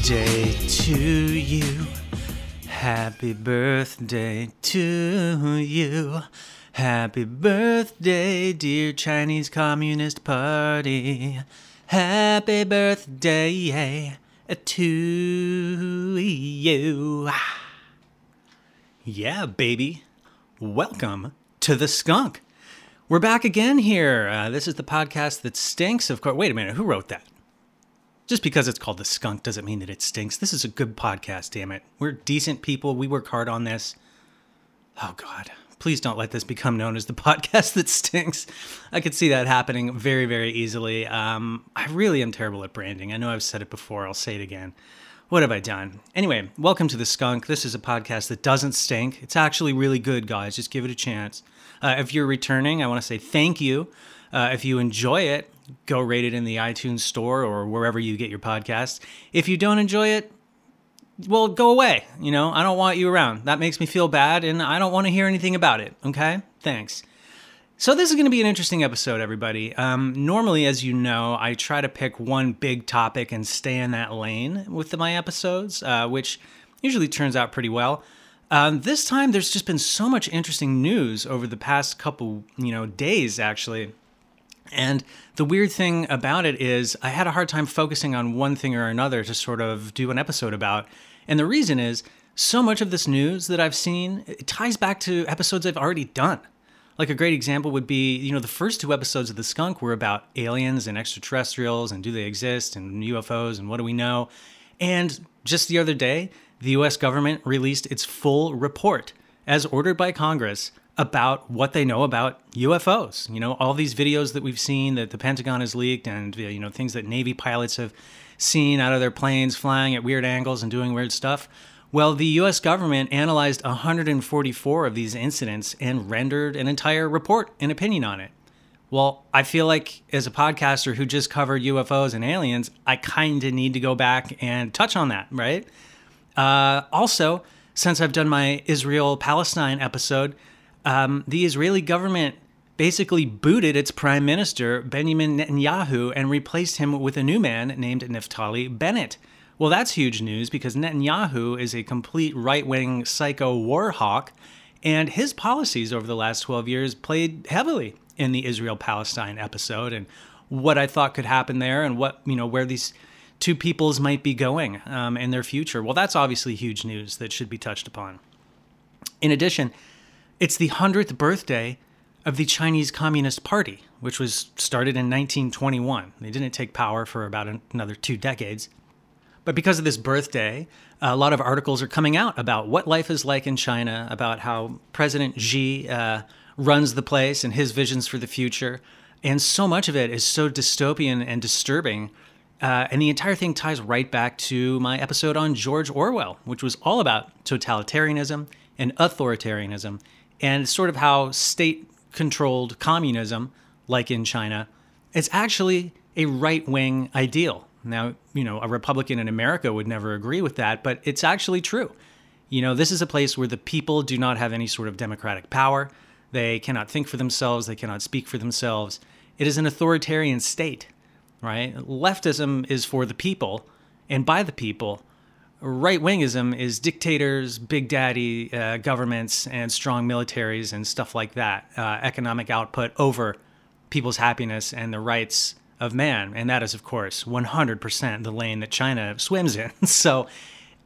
Birthday to you. Happy birthday to you. Happy birthday, dear Chinese Communist Party. Happy birthday to you. Yeah, baby. Welcome to the skunk. We're back again here. Uh, this is the podcast that stinks. Of course. Wait a minute. Who wrote that? Just because it's called the skunk doesn't mean that it stinks. This is a good podcast, damn it. We're decent people. We work hard on this. Oh, God. Please don't let this become known as the podcast that stinks. I could see that happening very, very easily. Um, I really am terrible at branding. I know I've said it before. I'll say it again. What have I done? Anyway, welcome to The Skunk. This is a podcast that doesn't stink. It's actually really good, guys. Just give it a chance. Uh, if you're returning, I want to say thank you. Uh, if you enjoy it, go rate it in the iTunes store or wherever you get your podcasts. If you don't enjoy it, well, go away. You know, I don't want you around. That makes me feel bad, and I don't want to hear anything about it. Okay? Thanks. So, this is going to be an interesting episode, everybody. Um, normally, as you know, I try to pick one big topic and stay in that lane with my episodes, uh, which usually turns out pretty well. Um, this time, there's just been so much interesting news over the past couple, you know, days, actually. And the weird thing about it is, I had a hard time focusing on one thing or another to sort of do an episode about. And the reason is, so much of this news that I've seen it ties back to episodes I've already done. Like a great example would be, you know, the first two episodes of The Skunk were about aliens and extraterrestrials and do they exist and UFOs and what do we know. And just the other day, the US government released its full report, as ordered by Congress, about what they know about UFOs. You know, all these videos that we've seen that the Pentagon has leaked and, you know, things that Navy pilots have seen out of their planes flying at weird angles and doing weird stuff. Well, the US government analyzed 144 of these incidents and rendered an entire report and opinion on it. Well, I feel like as a podcaster who just covered UFOs and aliens, I kind of need to go back and touch on that, right? Uh, also, since I've done my Israel Palestine episode, um, the Israeli government basically booted its prime minister, Benjamin Netanyahu, and replaced him with a new man named Naftali Bennett. Well, that's huge news because Netanyahu is a complete right wing psycho war hawk, and his policies over the last 12 years played heavily in the Israel Palestine episode and what I thought could happen there and what, you know, where these two peoples might be going um, in their future. Well, that's obviously huge news that should be touched upon. In addition, it's the 100th birthday of the Chinese Communist Party, which was started in 1921. They didn't take power for about another two decades. But because of this birthday, a lot of articles are coming out about what life is like in China, about how President Xi uh, runs the place and his visions for the future. And so much of it is so dystopian and disturbing. Uh, and the entire thing ties right back to my episode on George Orwell, which was all about totalitarianism and authoritarianism and sort of how state controlled communism, like in China, is actually a right wing ideal. Now, you know, a Republican in America would never agree with that, but it's actually true. You know, this is a place where the people do not have any sort of democratic power. They cannot think for themselves, they cannot speak for themselves. It is an authoritarian state, right? Leftism is for the people and by the people, right wingism is dictators, big daddy uh, governments, and strong militaries and stuff like that. Uh, economic output over people's happiness and the rights of man. And that is, of course, 100% the lane that China swims in. so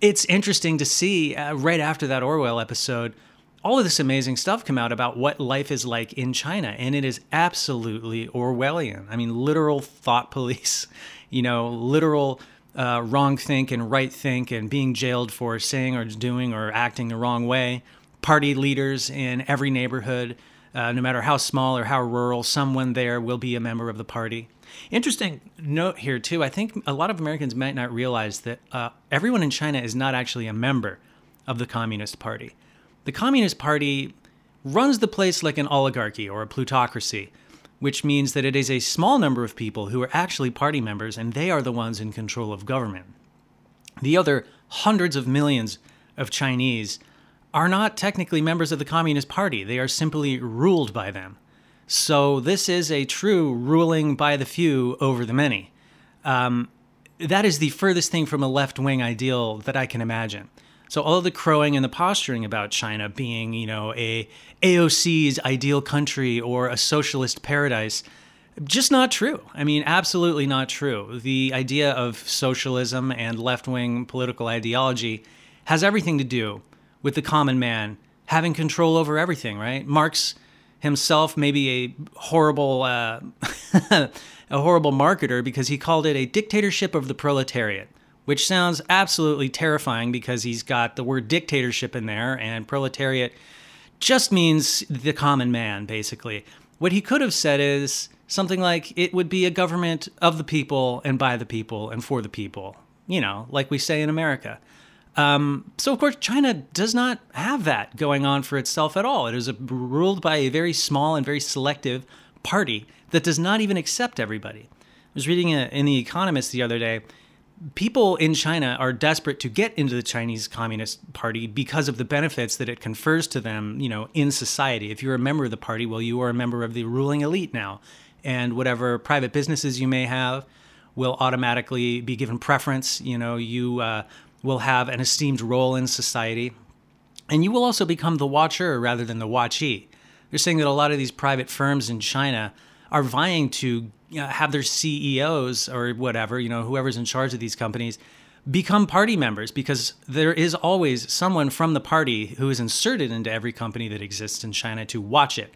it's interesting to see uh, right after that Orwell episode. All of this amazing stuff come out about what life is like in China, and it is absolutely Orwellian. I mean, literal thought police, you know, literal uh, wrong think and right think and being jailed for saying or doing or acting the wrong way. Party leaders in every neighborhood, uh, no matter how small or how rural, someone there will be a member of the party. Interesting note here, too. I think a lot of Americans might not realize that uh, everyone in China is not actually a member of the Communist Party. The Communist Party runs the place like an oligarchy or a plutocracy which means that it is a small number of people who are actually party members and they are the ones in control of government. The other hundreds of millions of Chinese are not technically members of the Communist Party, they are simply ruled by them. So, this is a true ruling by the few over the many. Um, that is the furthest thing from a left wing ideal that I can imagine. So all the crowing and the posturing about China being, you know, a AOC's ideal country or a socialist paradise, just not true. I mean, absolutely not true. The idea of socialism and left-wing political ideology has everything to do with the common man having control over everything, right? Marx himself maybe a horrible uh, a horrible marketer because he called it a dictatorship of the proletariat which sounds absolutely terrifying because he's got the word dictatorship in there, and proletariat just means the common man, basically. What he could have said is something like it would be a government of the people and by the people and for the people, you know, like we say in America. Um, so, of course, China does not have that going on for itself at all. It is a, ruled by a very small and very selective party that does not even accept everybody. I was reading a, in The Economist the other day people in China are desperate to get into the Chinese Communist Party because of the benefits that it confers to them, you know, in society. If you're a member of the party, well, you are a member of the ruling elite now, and whatever private businesses you may have will automatically be given preference. You know, you uh, will have an esteemed role in society, and you will also become the watcher rather than the watchee. They're saying that a lot of these private firms in China are vying to have their CEOs or whatever, you know, whoever's in charge of these companies, become party members because there is always someone from the party who is inserted into every company that exists in China to watch it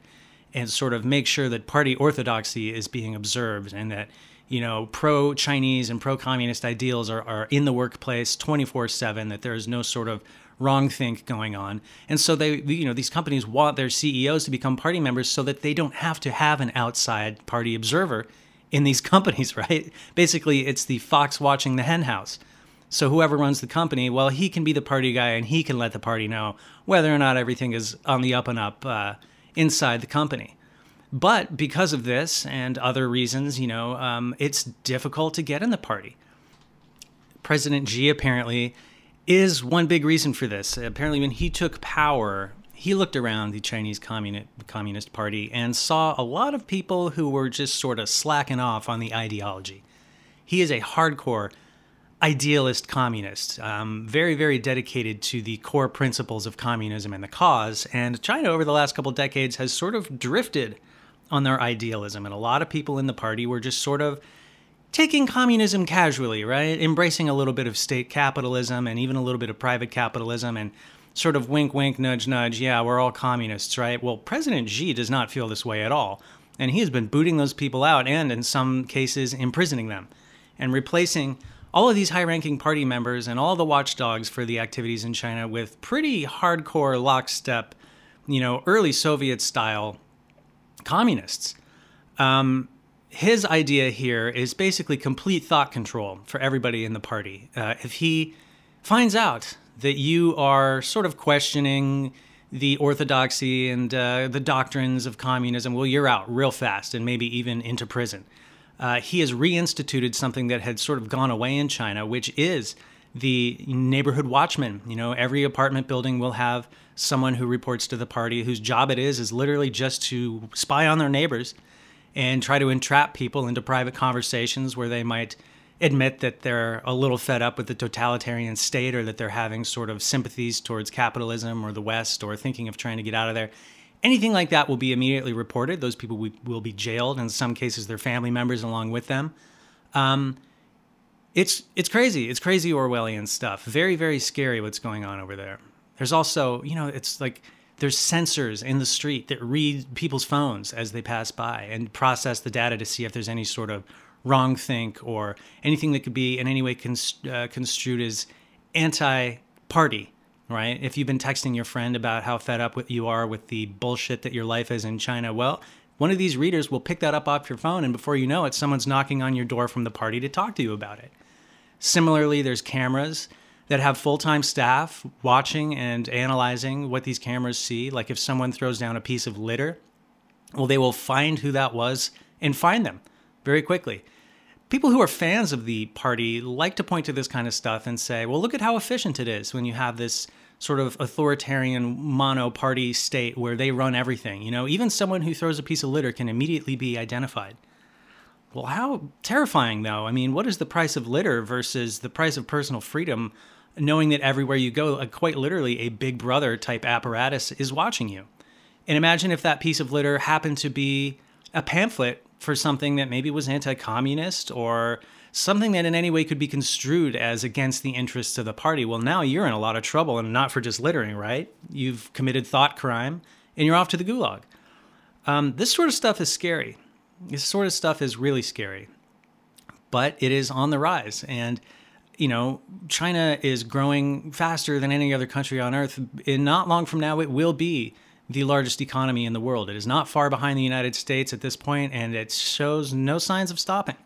and sort of make sure that party orthodoxy is being observed and that you know pro chinese and pro communist ideals are, are in the workplace 24/7 that there is no sort of wrong think going on. And so they, you know, these companies want their CEOs to become party members so that they don't have to have an outside party observer in these companies, right? Basically, it's the fox watching the hen house. So whoever runs the company, well, he can be the party guy and he can let the party know whether or not everything is on the up and up uh, inside the company. But because of this and other reasons, you know, um, it's difficult to get in the party. President Xi apparently is one big reason for this. Apparently, when he took power, he looked around the Chinese Communist, Party and saw a lot of people who were just sort of slacking off on the ideology. He is a hardcore idealist communist, um, very, very dedicated to the core principles of communism and the cause. And China, over the last couple decades, has sort of drifted on their idealism. And a lot of people in the party were just sort of taking communism casually, right? Embracing a little bit of state capitalism and even a little bit of private capitalism and sort of wink, wink, nudge, nudge. Yeah, we're all communists, right? Well, President Xi does not feel this way at all. And he has been booting those people out and, in some cases, imprisoning them and replacing all of these high ranking party members and all the watchdogs for the activities in China with pretty hardcore lockstep, you know, early Soviet style communists. Um, his idea here is basically complete thought control for everybody in the party. Uh, if he finds out that you are sort of questioning the orthodoxy and uh, the doctrines of communism, well, you're out real fast and maybe even into prison. Uh, he has reinstituted something that had sort of gone away in China, which is the neighborhood watchman. You know, every apartment building will have someone who reports to the party whose job it is is literally just to spy on their neighbors and try to entrap people into private conversations where they might admit that they're a little fed up with the totalitarian state or that they're having sort of sympathies towards capitalism or the West or thinking of trying to get out of there. Anything like that will be immediately reported. Those people will be jailed. In some cases, their family members along with them. Um, it's it's crazy. It's crazy Orwellian stuff. Very very scary what's going on over there. There's also you know it's like there's sensors in the street that read people's phones as they pass by and process the data to see if there's any sort of wrong think or anything that could be in any way uh, construed as anti-party right? If you've been texting your friend about how fed up you are with the bullshit that your life is in china well one of these readers will pick that up off your phone and before you know it someone's knocking on your door from the party to talk to you about it. Similarly there's cameras that have full time staff watching and analyzing what these cameras see. Like if someone throws down a piece of litter, well, they will find who that was and find them very quickly. People who are fans of the party like to point to this kind of stuff and say, well, look at how efficient it is when you have this sort of authoritarian mono party state where they run everything. You know, even someone who throws a piece of litter can immediately be identified. Well, how terrifying, though. I mean, what is the price of litter versus the price of personal freedom, knowing that everywhere you go, quite literally, a big brother type apparatus is watching you? And imagine if that piece of litter happened to be a pamphlet for something that maybe was anti communist or something that in any way could be construed as against the interests of the party. Well, now you're in a lot of trouble and not for just littering, right? You've committed thought crime and you're off to the gulag. Um, this sort of stuff is scary. This sort of stuff is really scary, but it is on the rise. And, you know, China is growing faster than any other country on earth. And not long from now, it will be the largest economy in the world. It is not far behind the United States at this point, and it shows no signs of stopping.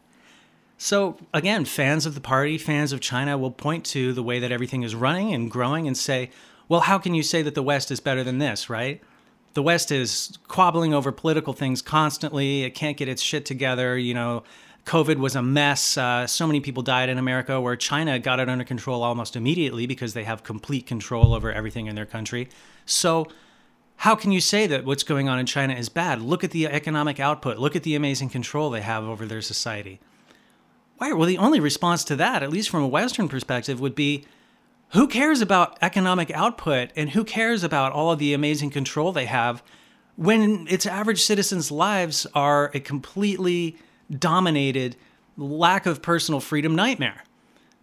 So, again, fans of the party, fans of China will point to the way that everything is running and growing and say, well, how can you say that the West is better than this, right? The West is quabbling over political things constantly. It can't get its shit together. You know, COVID was a mess. Uh, so many people died in America, where China got it under control almost immediately because they have complete control over everything in their country. So, how can you say that what's going on in China is bad? Look at the economic output. Look at the amazing control they have over their society. Why? Well, the only response to that, at least from a Western perspective, would be who cares about economic output and who cares about all of the amazing control they have when its average citizens' lives are a completely dominated lack of personal freedom nightmare?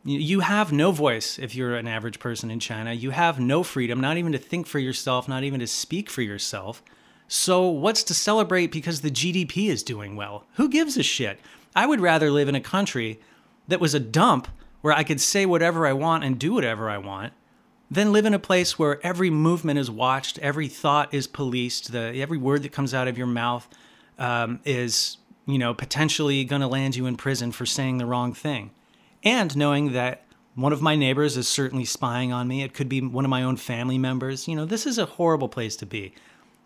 You have no voice if you're an average person in China. You have no freedom, not even to think for yourself, not even to speak for yourself. So, what's to celebrate because the GDP is doing well? Who gives a shit? I would rather live in a country that was a dump where I could say whatever I want and do whatever I want than live in a place where every movement is watched, every thought is policed, the, every word that comes out of your mouth um, is, you know, potentially going to land you in prison for saying the wrong thing and knowing that one of my neighbors is certainly spying on me. It could be one of my own family members. You know, this is a horrible place to be.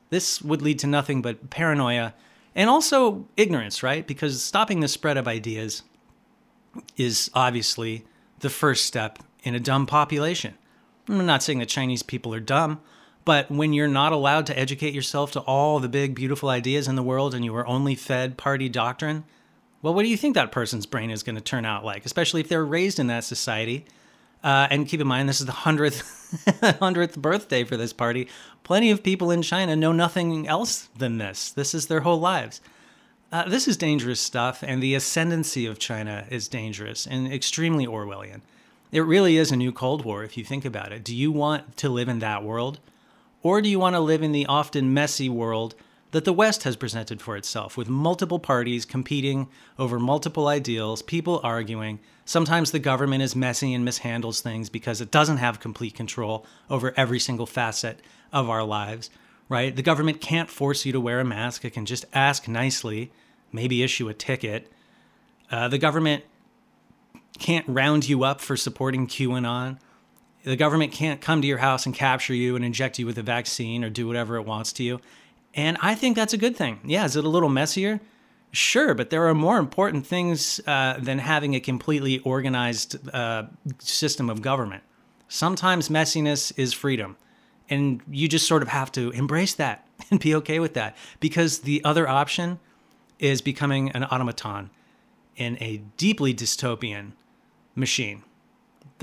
This would lead to nothing but paranoia and also ignorance, right? Because stopping the spread of ideas is obviously the first step in a dumb population. I'm not saying that Chinese people are dumb, but when you're not allowed to educate yourself to all the big, beautiful ideas in the world and you are only fed party doctrine, well, what do you think that person's brain is going to turn out like, especially if they're raised in that society? Uh, and keep in mind, this is the hundredth hundredth birthday for this party. Plenty of people in China know nothing else than this. This is their whole lives. Uh, this is dangerous stuff, and the ascendancy of China is dangerous and extremely Orwellian. It really is a new Cold War if you think about it. Do you want to live in that world? Or do you want to live in the often messy world that the West has presented for itself, with multiple parties competing over multiple ideals, people arguing. Sometimes the government is messy and mishandles things because it doesn't have complete control over every single facet of our lives, right? The government can't force you to wear a mask, it can just ask nicely, maybe issue a ticket. Uh, the government can't round you up for supporting QAnon. The government can't come to your house and capture you and inject you with a vaccine or do whatever it wants to you. And I think that's a good thing. Yeah, is it a little messier? Sure, but there are more important things uh, than having a completely organized uh, system of government. Sometimes messiness is freedom. And you just sort of have to embrace that and be okay with that because the other option is becoming an automaton in a deeply dystopian machine.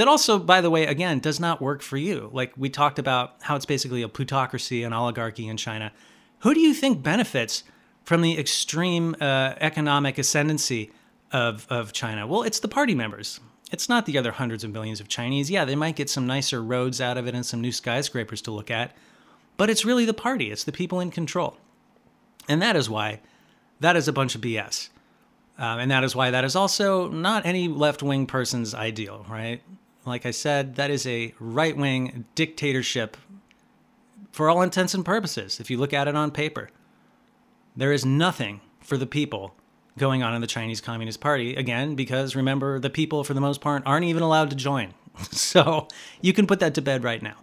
That also, by the way, again, does not work for you. Like we talked about how it's basically a plutocracy, and oligarchy in China. Who do you think benefits from the extreme uh, economic ascendancy of, of China? Well, it's the party members. It's not the other hundreds of millions of Chinese. Yeah, they might get some nicer roads out of it and some new skyscrapers to look at, but it's really the party, it's the people in control. And that is why that is a bunch of BS. Um, and that is why that is also not any left wing person's ideal, right? Like I said, that is a right wing dictatorship for all intents and purposes, if you look at it on paper. There is nothing for the people going on in the Chinese Communist Party, again, because remember, the people, for the most part, aren't even allowed to join. so you can put that to bed right now.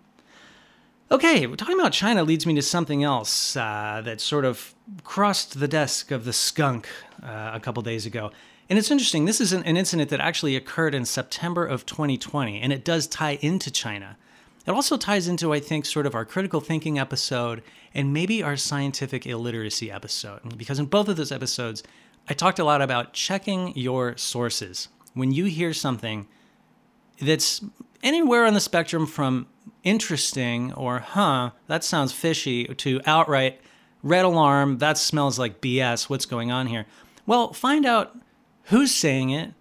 Okay, talking about China leads me to something else uh, that sort of crossed the desk of the skunk uh, a couple days ago. And it's interesting, this is an, an incident that actually occurred in September of 2020, and it does tie into China. It also ties into, I think, sort of our critical thinking episode and maybe our scientific illiteracy episode, because in both of those episodes, I talked a lot about checking your sources. When you hear something that's anywhere on the spectrum from interesting or, huh, that sounds fishy, to outright red alarm, that smells like BS, what's going on here? Well, find out who's saying it.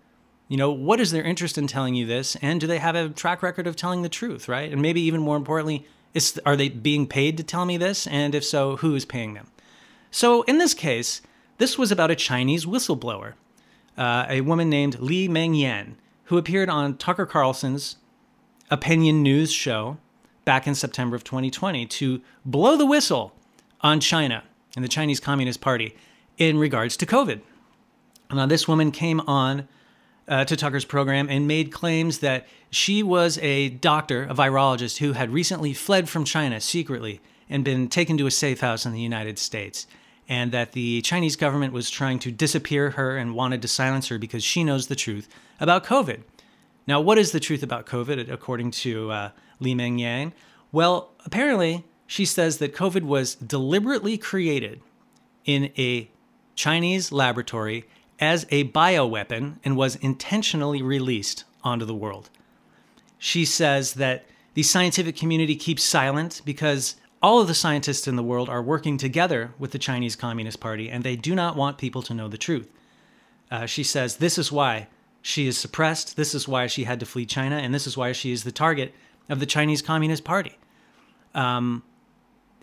You know, what is their interest in telling you this? And do they have a track record of telling the truth, right? And maybe even more importantly, is, are they being paid to tell me this? And if so, who is paying them? So in this case, this was about a Chinese whistleblower, uh, a woman named Li-Meng Yan, who appeared on Tucker Carlson's opinion news show back in September of 2020 to blow the whistle on China and the Chinese Communist Party in regards to COVID. Now, this woman came on uh, to Tucker's program and made claims that she was a doctor, a virologist, who had recently fled from China secretly and been taken to a safe house in the United States, and that the Chinese government was trying to disappear her and wanted to silence her because she knows the truth about COVID. Now, what is the truth about COVID, according to uh, Li-Meng Yan? Well, apparently, she says that COVID was deliberately created in a Chinese laboratory as a bioweapon and was intentionally released onto the world. She says that the scientific community keeps silent because all of the scientists in the world are working together with the Chinese Communist Party and they do not want people to know the truth. Uh, she says this is why she is suppressed, this is why she had to flee China, and this is why she is the target of the Chinese Communist Party. Um,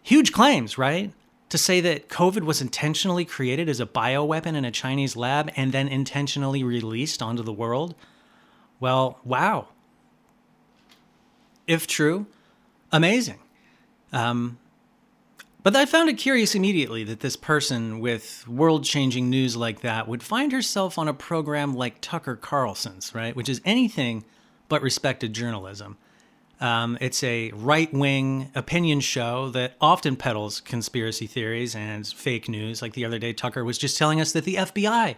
huge claims, right? To say that COVID was intentionally created as a bioweapon in a Chinese lab and then intentionally released onto the world? Well, wow. If true, amazing. Um, but I found it curious immediately that this person with world changing news like that would find herself on a program like Tucker Carlson's, right? Which is anything but respected journalism. Um, it's a right wing opinion show that often peddles conspiracy theories and fake news. Like the other day, Tucker was just telling us that the FBI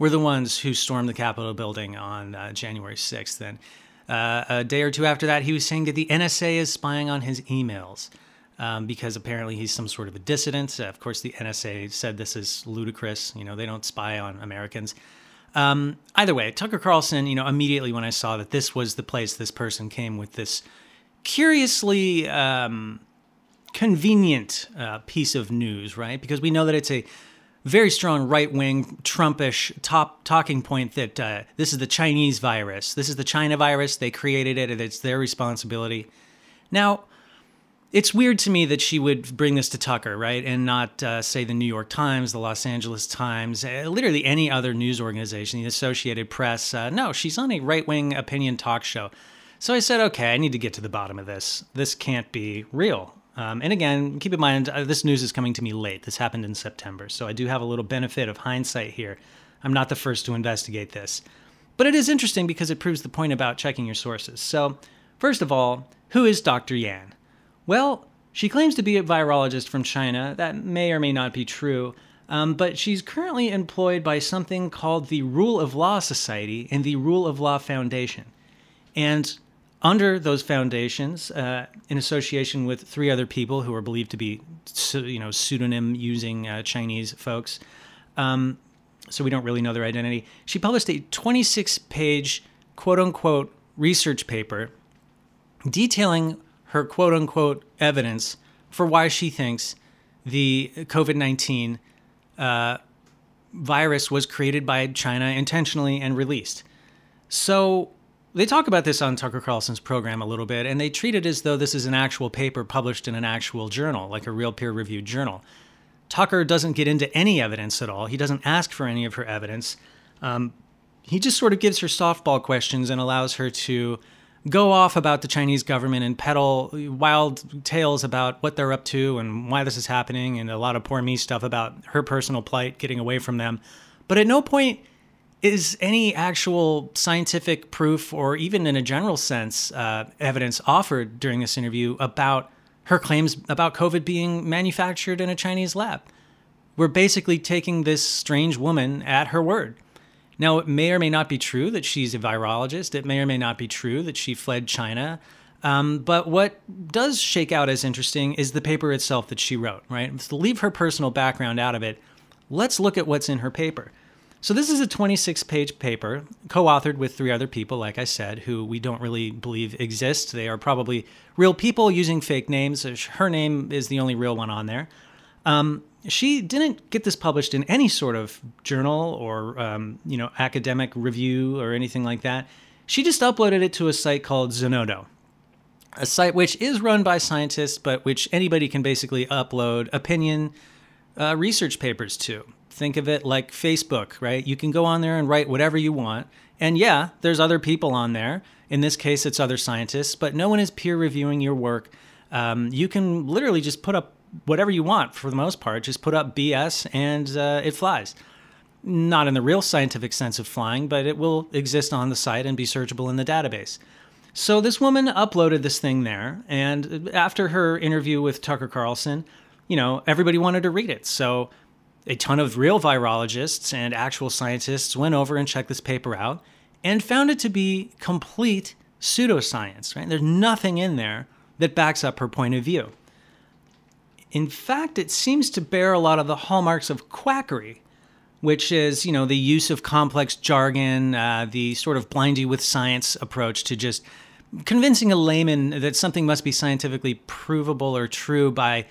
were the ones who stormed the Capitol building on uh, January 6th. And uh, a day or two after that, he was saying that the NSA is spying on his emails. Um, because apparently he's some sort of a dissident. Uh, of course, the NSA said this is ludicrous. You know, they don't spy on Americans. Um, either way, Tucker Carlson, you know, immediately when I saw that this was the place this person came with this curiously um, convenient uh, piece of news, right? Because we know that it's a very strong right wing Trumpish top talking point that uh, this is the Chinese virus. This is the China virus. They created it, and it's their responsibility. Now, it's weird to me that she would bring this to Tucker, right, and not uh, say the New York Times, the Los Angeles Times, uh, literally any other news organization, the Associated Press. Uh, no, she's on a right wing opinion talk show. So I said, okay, I need to get to the bottom of this. This can't be real. Um, and again, keep in mind, uh, this news is coming to me late. This happened in September, so I do have a little benefit of hindsight here. I'm not the first to investigate this. But it is interesting because it proves the point about checking your sources. So, first of all, who is Dr. Yan? Well, she claims to be a virologist from China. That may or may not be true. Um, but she's currently employed by something called the Rule of Law Society and the Rule of Law Foundation. And under those foundations, uh, in association with three other people who are believed to be, you know, pseudonym using uh, Chinese folks, um, so we don't really know their identity. She published a 26 page, quote unquote, research paper detailing her quote unquote evidence for why she thinks the COVID 19 uh, virus was created by China intentionally and released. So they talk about this on Tucker Carlson's program a little bit, and they treat it as though this is an actual paper published in an actual journal, like a real peer reviewed journal. Tucker doesn't get into any evidence at all. He doesn't ask for any of her evidence. Um, he just sort of gives her softball questions and allows her to go off about the Chinese government and peddle wild tales about what they're up to and why this is happening, and a lot of poor me stuff about her personal plight, getting away from them. But at no point is any actual scientific proof, or even in a general sense, uh, evidence offered during this interview about her claims about COVID being manufactured in a Chinese lab? We're basically taking this strange woman at her word. Now, it may or may not be true that she's a virologist. It may or may not be true that she fled China. Um, but what does shake out as interesting is the paper itself that she wrote, right? To leave her personal background out of it, let's look at what's in her paper. So, this is a 26 page paper co authored with three other people, like I said, who we don't really believe exist. They are probably real people using fake names. Her name is the only real one on there. Um, she didn't get this published in any sort of journal or um, you know academic review or anything like that. She just uploaded it to a site called Zenodo, a site which is run by scientists, but which anybody can basically upload opinion uh, research papers to. Think of it like Facebook, right? You can go on there and write whatever you want. And yeah, there's other people on there. In this case, it's other scientists, but no one is peer reviewing your work. Um, you can literally just put up whatever you want for the most part. Just put up BS and uh, it flies. Not in the real scientific sense of flying, but it will exist on the site and be searchable in the database. So this woman uploaded this thing there, and after her interview with Tucker Carlson, you know, everybody wanted to read it. So a ton of real virologists and actual scientists went over and checked this paper out and found it to be complete pseudoscience, right? There's nothing in there that backs up her point of view. In fact, it seems to bear a lot of the hallmarks of quackery, which is, you know, the use of complex jargon, uh, the sort of blind you with science approach to just convincing a layman that something must be scientifically provable or true by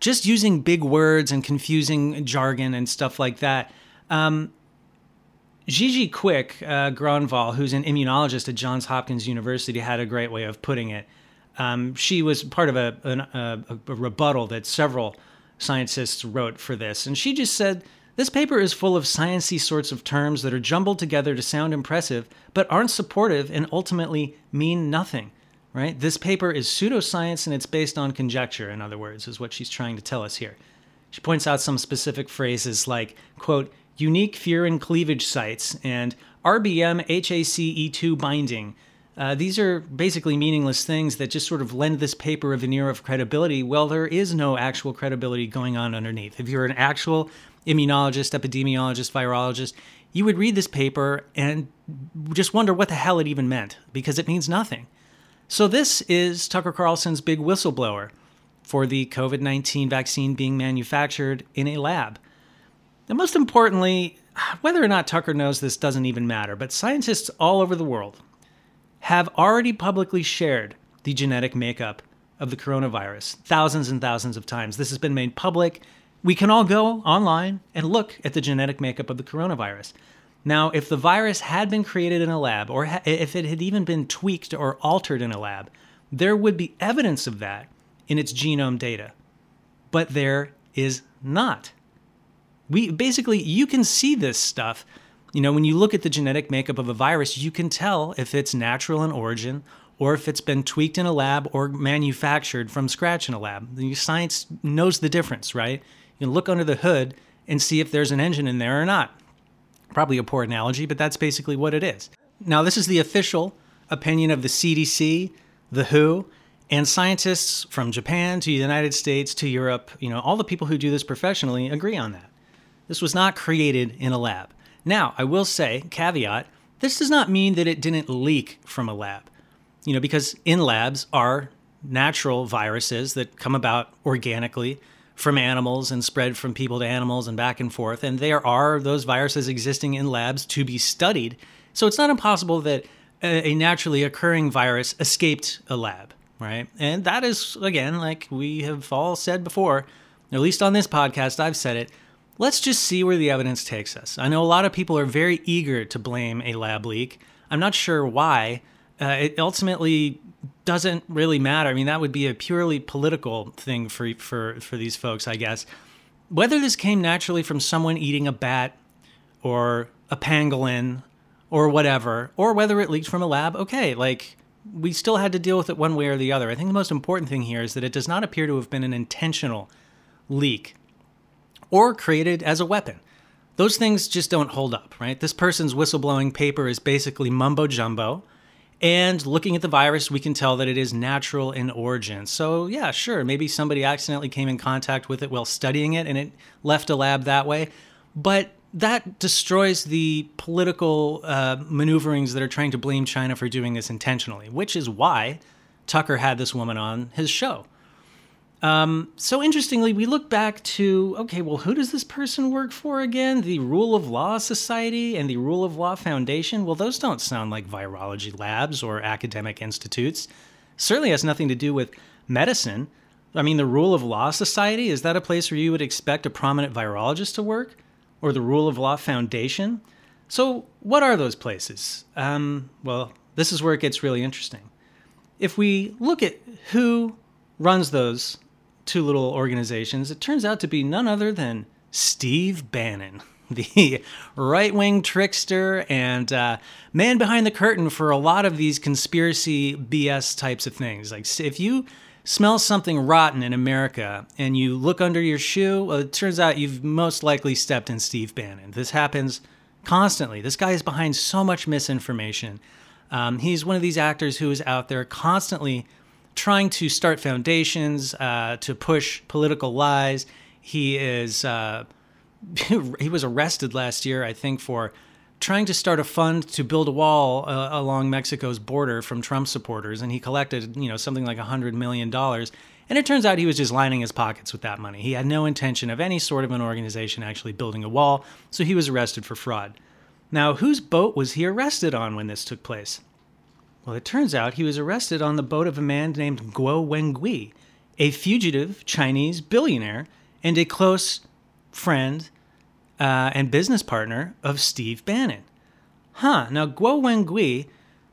just using big words and confusing jargon and stuff like that. Um, Gigi Kwik uh, Gronvall, who's an immunologist at Johns Hopkins University, had a great way of putting it. Um, she was part of a, a, a, rebuttal that several scientists wrote for this, and she just said this paper is full of sciency sorts of terms that are jumbled together to sound impressive, but aren't supportive and ultimately mean nothing. Right? This paper is pseudoscience and it's based on conjecture. In other words, is what she's trying to tell us here. She points out some specific phrases like, quote, unique furin cleavage sites and RBM HACE2 binding uh, these are basically meaningless things that just sort of lend this paper a veneer of credibility. Well, there is no actual credibility going on underneath. If you're an actual immunologist, epidemiologist, virologist, you would read this paper and just wonder what the hell it even meant because it means nothing. So, this is Tucker Carlson's big whistleblower for the COVID 19 vaccine being manufactured in a lab. And most importantly, whether or not Tucker knows this doesn't even matter, but scientists all over the world, have already publicly shared the genetic makeup of the coronavirus thousands and thousands of times. This has been made public. We can all go online and look at the genetic makeup of the coronavirus. Now, if the virus had been created in a lab, or ha- if it had even been tweaked or altered in a lab, there would be evidence of that in its genome data. But there is not. We basically, you can see this stuff you know, when you look at the genetic makeup of a virus, you can tell if it's natural in origin or if it's been tweaked in a lab or manufactured from scratch in a lab. The science knows the difference, right? You can look under the hood and see if there's an engine in there or not. Probably a poor analogy, but that's basically what it is. Now, this is the official opinion of the CDC, the WHO, and scientists from Japan to the United States to Europe, you know, all the people who do this professionally agree on that. This was not created in a lab. Now, I will say, caveat, this does not mean that it didn't leak from a lab. You know, because in labs are natural viruses that come about organically from animals and spread from people to animals and back and forth. And there are those viruses existing in labs to be studied. So it's not impossible that a naturally occurring virus escaped a lab, right? And that is, again, like we have all said before, at least on this podcast, I've said it, Let's just see where the evidence takes us. I know a lot of people are very eager to blame a lab leak. I'm not sure why. Uh, it ultimately doesn't really matter. I mean, that would be a purely political thing for for for these folks, I guess. Whether this came naturally from someone eating a bat or a pangolin or whatever, or whether it leaked from a lab, okay, like we still had to deal with it one way or the other. I think the most important thing here is that it does not appear to have been an intentional leak or created as a weapon. Those things just don't hold up, right? This person's whistleblowing paper is basically mumbo jumbo. And looking at the virus, we can tell that it is natural in origin. So, yeah, sure, maybe somebody accidentally came in contact with it while studying it and it left a lab that way. But that destroys the political uh, maneuverings that are trying to blame China for doing this intentionally, which is why Tucker had this woman on his show. Um, so interestingly, we look back to okay, well, who does this person work for again? The Rule of Law Society and the Rule of Law Foundation. Well, those don't sound like virology labs or academic institutes. Certainly has nothing to do with medicine. I mean, the Rule of Law Society is that a place where you would expect a prominent virologist to work, or the Rule of Law Foundation? So, what are those places? Um, well, this is where it gets really interesting. If we look at who runs those two little organizations, it turns out to be none other than Steve Bannon, the right wing trickster and uh, man behind the curtain for a lot of these conspiracy BS types of things. Like, if you smell something rotten in America and you look under your shoe, well, it turns out you've most likely stepped in Steve Bannon. This happens constantly. This guy is behind so much misinformation. Um, he's one of these actors who is out there constantly trying to start foundations uh, to push political lies. He is uh, he was arrested last year, I think, for trying to start a fund to build a wall uh, along Mexico's border from Trump supporters, and he collected you know something like hundred million dollars. And it turns out he was just lining his pockets with that money. He had no intention of any sort of an organization actually building a wall, so he was arrested for fraud. Now, whose boat was he arrested on when this took place? Well, it turns out he was arrested on the boat of a man named Guo Wengui, a fugitive Chinese billionaire and a close friend uh, and business partner of Steve Bannon. Huh, now Guo Wengui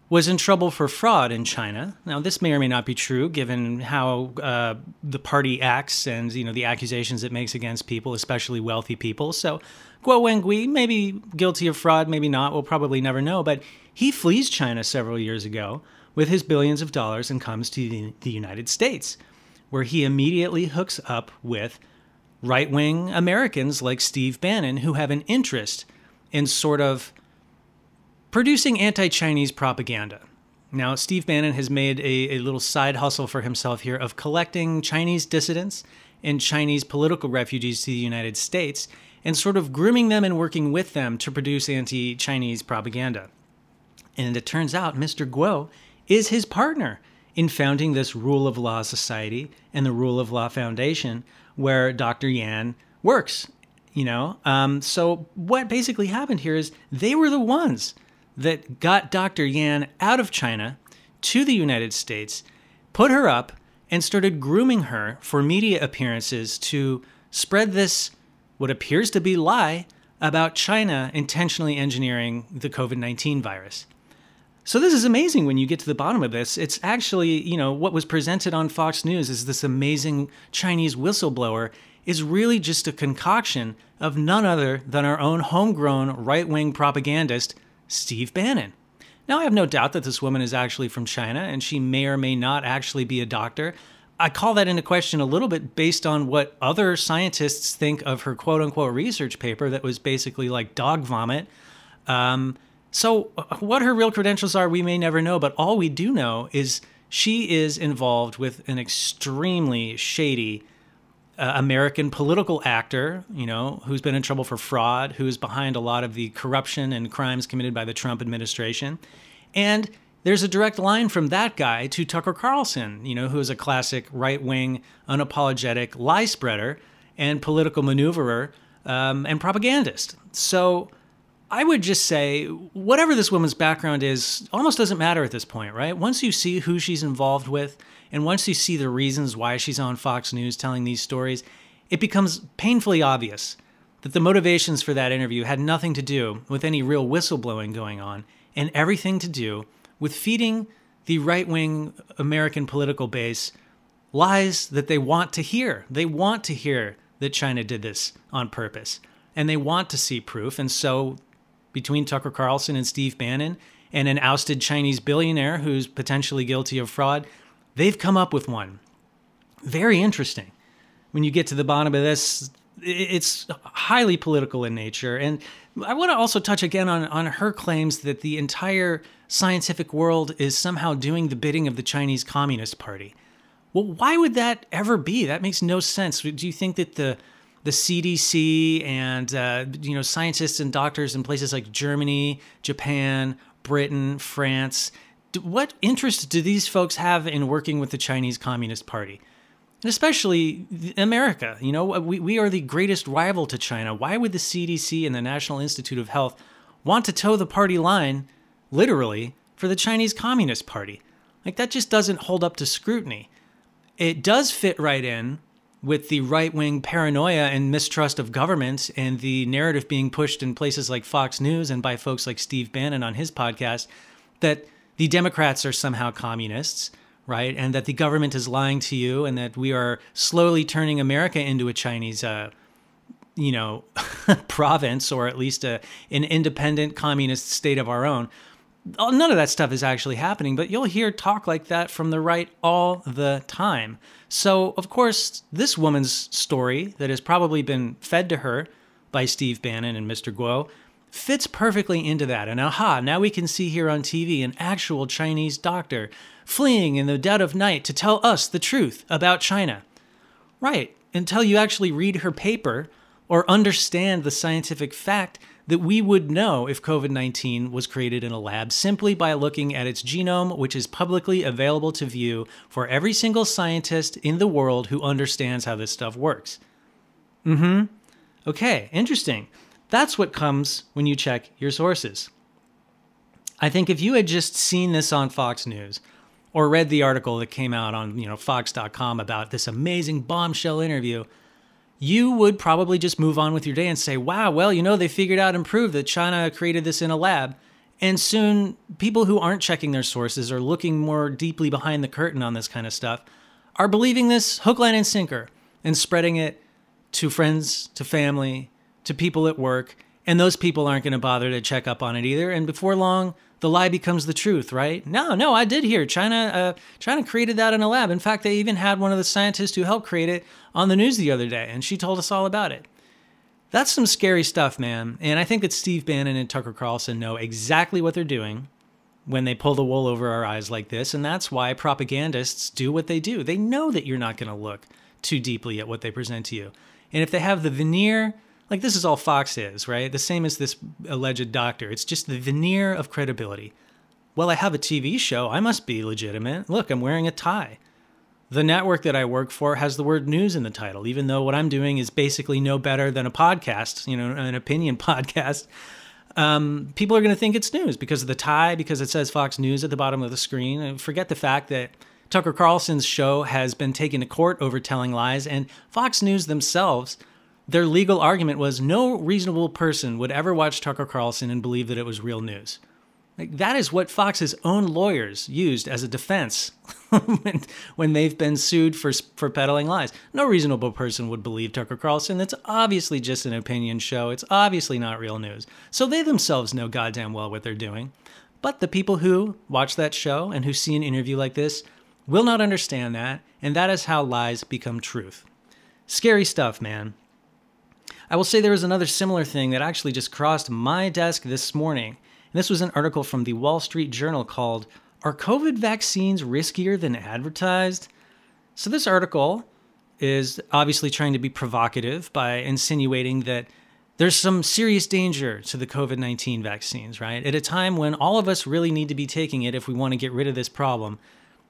was in trouble for fraud in China. Now, this may or may not be true, given how uh, the party acts and you know the accusations it makes against people, especially wealthy people. So, Guo Wengui may be guilty of fraud, maybe not. We'll probably never know. But he flees China several years ago with his billions of dollars and comes to the, United States, where he immediately hooks up with right wing Americans like Steve Bannon, who have an interest in sort of producing anti Chinese propaganda. Now, Steve Bannon has made a, a, little side hustle for himself here of collecting Chinese dissidents and Chinese political refugees to the United States and sort of grooming them and working with them to produce anti Chinese propaganda. And it turns out Mr. Guo is his partner in founding this Rule of Law Society and the Rule of Law Foundation, where Dr. Yan works. You know, um, so what basically happened here is they were the ones that got Dr. Yan out of China to the United States, put her up, and started grooming her for media appearances to spread this, what appears to be lie, about China intentionally engineering the COVID 19 virus. So this is amazing when you get to the bottom of this. It's actually, you know, what was presented on Fox News is this amazing Chinese whistleblower is really just a concoction of none other than our own homegrown right-wing propagandist, Steve Bannon. Now, I have no doubt that this woman is actually from China and she may or may not actually be a doctor. I call that into question a little bit based on what other scientists think of her quote unquote research paper that was basically like dog vomit. Um, so, what her real credentials are, we may never know, but all we do know is she is involved with an extremely shady uh, American political actor, you know, who's been in trouble for fraud, who's behind a lot of the corruption and crimes committed by the Trump administration. And there's a direct line from that guy to Tucker Carlson, you know, who is a classic right wing, unapologetic lie spreader and political maneuverer um, and propagandist. So, I would just say, whatever this woman's background is, almost doesn't matter at this point, right? Once you see who she's involved with, and once you see the reasons why she's on Fox News telling these stories, it becomes painfully obvious that the motivations for that interview had nothing to do with any real whistleblowing going on, and everything to do with feeding the right wing American political base lies that they want to hear. They want to hear that China did this on purpose, and they want to see proof, and so between Tucker Carlson and Steve Bannon and an ousted Chinese billionaire who's potentially guilty of fraud, they've come up with one. Very interesting. When you get to the bottom of this, it's highly political in nature. And I want to also touch again on, on her claims that the entire scientific world is somehow doing the bidding of the Chinese Communist Party. Well, why would that ever be? That makes no sense. Do you think that the the CDC and uh, you know scientists and doctors in places like Germany, Japan, Britain, France. What interest do these folks have in working with the Chinese Communist Party? and especially America. You know, we, we are the greatest rival to China. Why would the CDC and the National Institute of Health want to toe the party line, literally, for the Chinese Communist Party? Like, that just doesn't hold up to scrutiny. It does fit right in with the right wing paranoia and mistrust of government and the narrative being pushed in places like Fox News and by folks like Steve Bannon on his podcast that the Democrats are somehow communists right? And that the government is lying to you, and that we are slowly turning America into a Chinese, uh, you know, province, or at least a, an independent communist state of our own. None of that stuff is actually happening, but you'll hear talk like that from the right all the time. So, of course, this woman's story that has probably been fed to her by Steve Bannon and Mr. Guo fits perfectly into that. And aha, now we can see here on TV an actual Chinese doctor fleeing in the dead of night to tell us the truth about China. Right, until you actually read her paper or understand the scientific fact that we would know if COVID 19 was created in a lab simply by looking at its genome, which is publicly available to view for every single scientist in the world who understands how this stuff works. Mm hmm. Okay, interesting. That's what comes when you check your sources. I think if you had just seen this on Fox News, or read the article that came out on you know fox.com about this amazing bombshell interview you would probably just move on with your day and say wow well you know they figured out and proved that china created this in a lab. And soon people who aren't checking their sources or looking more deeply behind the curtain on this kind of stuff are believing this hook line and sinker and spreading it to friends to family to people at work. And those people aren't going to bother to check up on it either. And before long the lie becomes the truth, right? No, no, I did hear China. Uh, China created that in a lab. In fact, they even had one of the scientists who helped create it on the news the other day, and she told us all about it. That's some scary stuff, man. And I think that Steve Bannon and Tucker Carlson know exactly what they're doing when they pull the wool over our eyes like this, and that's why propagandists do what they do. They know that you're not going to look too deeply at what they present to you. And if they have the veneer like this is all Fox is, right? The same as this alleged doctor. It's just the veneer of credibility. Well, I have a TV show. I must be legitimate. Look, I'm wearing a tie. The network that I work for has the word news in the title, even though what I'm doing is basically no better than a podcast, you know, an opinion podcast. Um, people are going to think it's news because of the tie, because it says Fox News at the bottom of the screen. And forget the fact that Tucker Carlson's show has been taken to court over telling lies, and Fox News themselves their legal argument was no reasonable person would ever watch Tucker Carlson and believe that it was real news. Like, that is what Fox's own lawyers used as a defense when, when they've been sued for, for peddling lies. No reasonable person would believe Tucker Carlson. It's obviously just an opinion show. It's obviously not real news. So they themselves know goddamn well what they're doing. But the people who watch that show and who see an interview like this will not understand that, and that is how lies become truth. Scary stuff, man. I will say there was another similar thing that actually just crossed my desk this morning. And this was an article from the Wall Street Journal called Are COVID Vaccines Riskier Than Advertised? So, this article is obviously trying to be provocative by insinuating that there's some serious danger to the COVID 19 vaccines, right? At a time when all of us really need to be taking it if we want to get rid of this problem,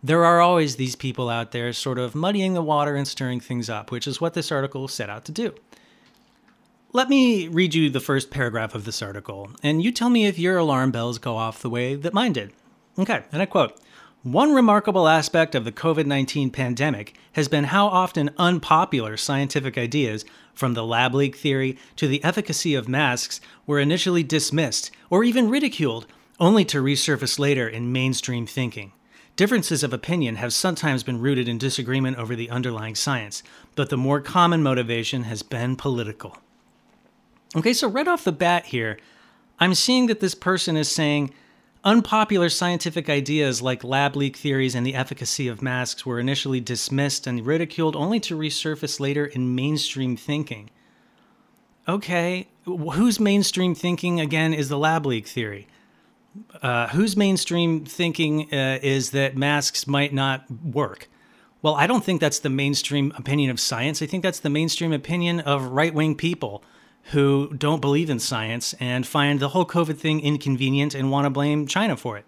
there are always these people out there sort of muddying the water and stirring things up, which is what this article set out to do. Let me read you the first paragraph of this article, and you tell me if your alarm bells go off the way that mine did. Okay, and I quote One remarkable aspect of the COVID 19 pandemic has been how often unpopular scientific ideas, from the lab leak theory to the efficacy of masks, were initially dismissed or even ridiculed, only to resurface later in mainstream thinking. Differences of opinion have sometimes been rooted in disagreement over the underlying science, but the more common motivation has been political. Okay, so right off the bat here, I'm seeing that this person is saying unpopular scientific ideas like lab leak theories and the efficacy of masks were initially dismissed and ridiculed only to resurface later in mainstream thinking. Okay, whose mainstream thinking again is the lab leak theory? Uh, whose mainstream thinking uh, is that masks might not work? Well, I don't think that's the mainstream opinion of science. I think that's the mainstream opinion of right wing people who don't believe in science and find the whole COVID thing inconvenient and want to blame China for it.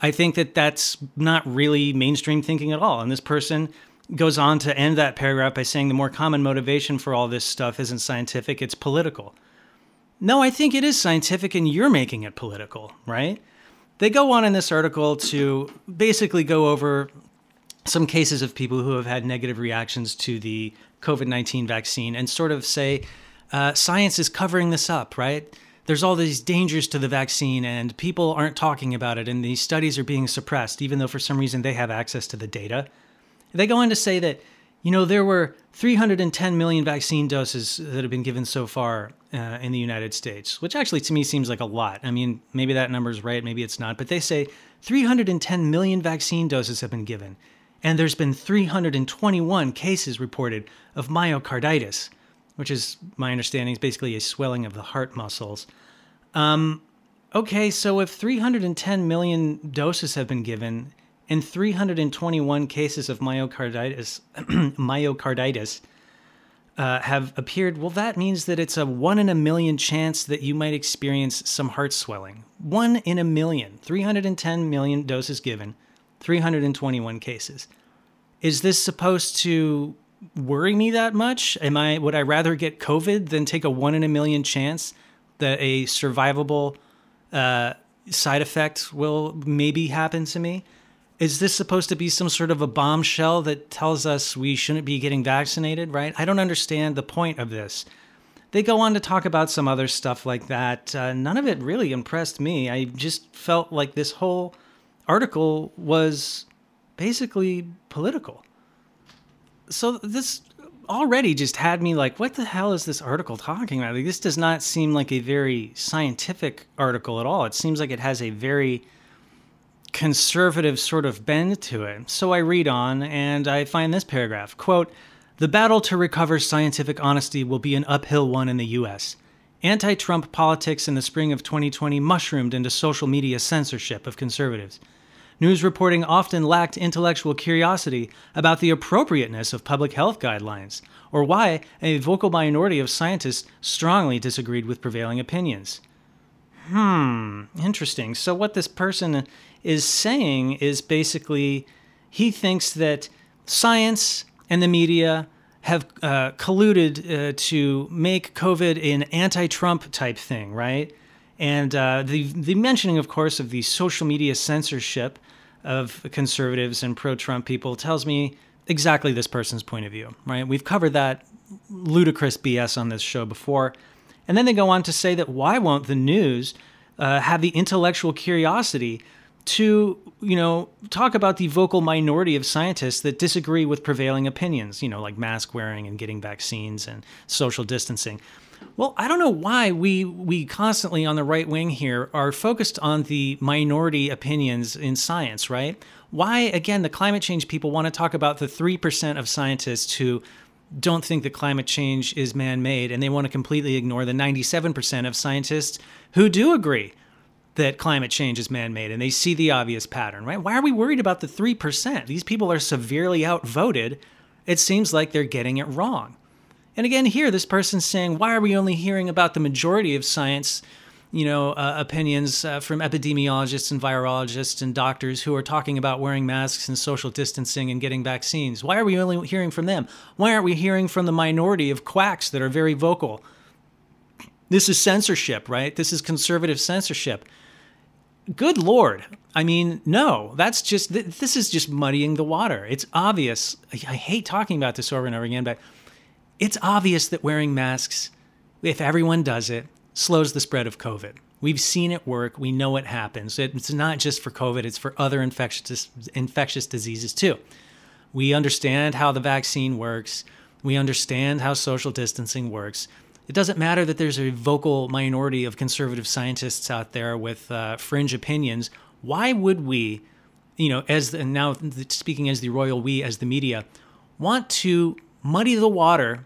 I think that that's not really mainstream thinking at all. And this person goes on to end that paragraph by saying the more common motivation for all this stuff isn't scientific, it's political. No, I think it is scientific and you're making it political, right? They go on in this article to basically go over some cases of people who have had negative reactions to the COVID 19 vaccine and sort of say uh, science is covering this up, right? There's all these dangers to the vaccine and people aren't talking about it, and these studies are being suppressed, even though for some reason they have access to the data. They go on to say that, you know, there were 310 million vaccine doses that have been given so far uh, in the United States, which actually to me seems like a lot. I mean, maybe that number is right, maybe it's not, but they say 310 million vaccine doses have been given and there's been 321 cases reported of myocarditis, which is my understanding is basically a swelling of the heart muscles. Um, okay, so if 310 million doses have been given and 321 cases of myocarditis, myocarditis uh, have appeared, well, that means that it's a one in a million chance that you might experience some heart swelling. One in a million. 310 million doses given. 321 cases. Is this supposed to worry me that much? Am I would I rather get COVID than take a one in a million chance that a survivable uh, side effect will maybe happen to me? Is this supposed to be some sort of a bombshell that tells us we shouldn't be getting vaccinated, right? I don't understand the point of this. They go on to talk about some other stuff like that. Uh, none of it really impressed me. I just felt like this whole article was basically political. So this already just had me like, what the hell is this article talking about? Like, this does not seem like a very scientific article at all. It seems like it has a very conservative sort of bend to it. So I read on and I find this paragraph quote, The battle to recover scientific honesty will be an uphill one in the US. Anti Trump politics in the spring of 2020 mushroomed into social media censorship of conservatives. News reporting often lacked intellectual curiosity about the appropriateness of public health guidelines, or why a vocal minority of scientists strongly disagreed with prevailing opinions. Hmm, interesting. So, what this person is saying is basically he thinks that science and the media have uh, colluded uh, to make COVID an anti Trump type thing, right? And uh, the, the mentioning, of course, of the social media censorship of conservatives and pro Trump people tells me exactly this person's point of view, right? We've covered that ludicrous BS on this show before. And then they go on to say that why won't the news uh, have the intellectual curiosity to, you know, talk about the vocal minority of scientists that disagree with prevailing opinions, you know, like mask wearing and getting vaccines and social distancing? Well, I don't know why we we constantly on the right wing here are focused on the minority opinions in science, right? Why again the climate change people want to talk about the 3% of scientists who don't think that climate change is man-made and they want to completely ignore the 97% of scientists who do agree that climate change is man-made and they see the obvious pattern, right? Why are we worried about the 3%? These people are severely outvoted. It seems like they're getting it wrong. And again, here, this person's saying, why are we only hearing about the majority of science, you know, uh, opinions uh, from epidemiologists and virologists and doctors who are talking about wearing masks and social distancing and getting vaccines? Why are we only hearing from them? Why aren't we hearing from the minority of quacks that are very vocal? This is censorship, right? This is conservative censorship. Good Lord. I mean, no, that's just, this is just muddying the water. It's obvious. I hate talking about this over and over again, but it's obvious that wearing masks, if everyone does it, slows the spread of COVID. We've seen it work. We know it happens. It's not just for COVID, it's for other infectious, infectious diseases too. We understand how the vaccine works. We understand how social distancing works. It doesn't matter that there's a vocal minority of conservative scientists out there with uh, fringe opinions. Why would we, you know, as the, now speaking as the royal we, as the media, want to muddy the water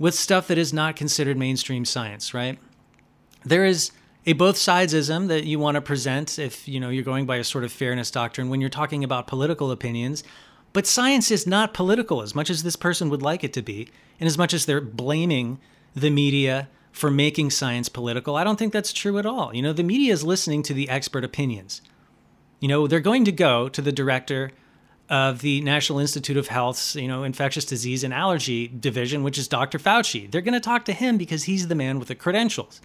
with stuff that is not considered mainstream science, right? There is a both sidesism that you want to present if you know you're going by a sort of fairness doctrine when you're talking about political opinions but science is not political as much as this person would like it to be and as much as they're blaming the media for making science political i don't think that's true at all you know the media is listening to the expert opinions you know they're going to go to the director of the National Institute of Health's, you know, infectious disease and allergy division, which is Dr. Fauci. They're going to talk to him because he's the man with the credentials.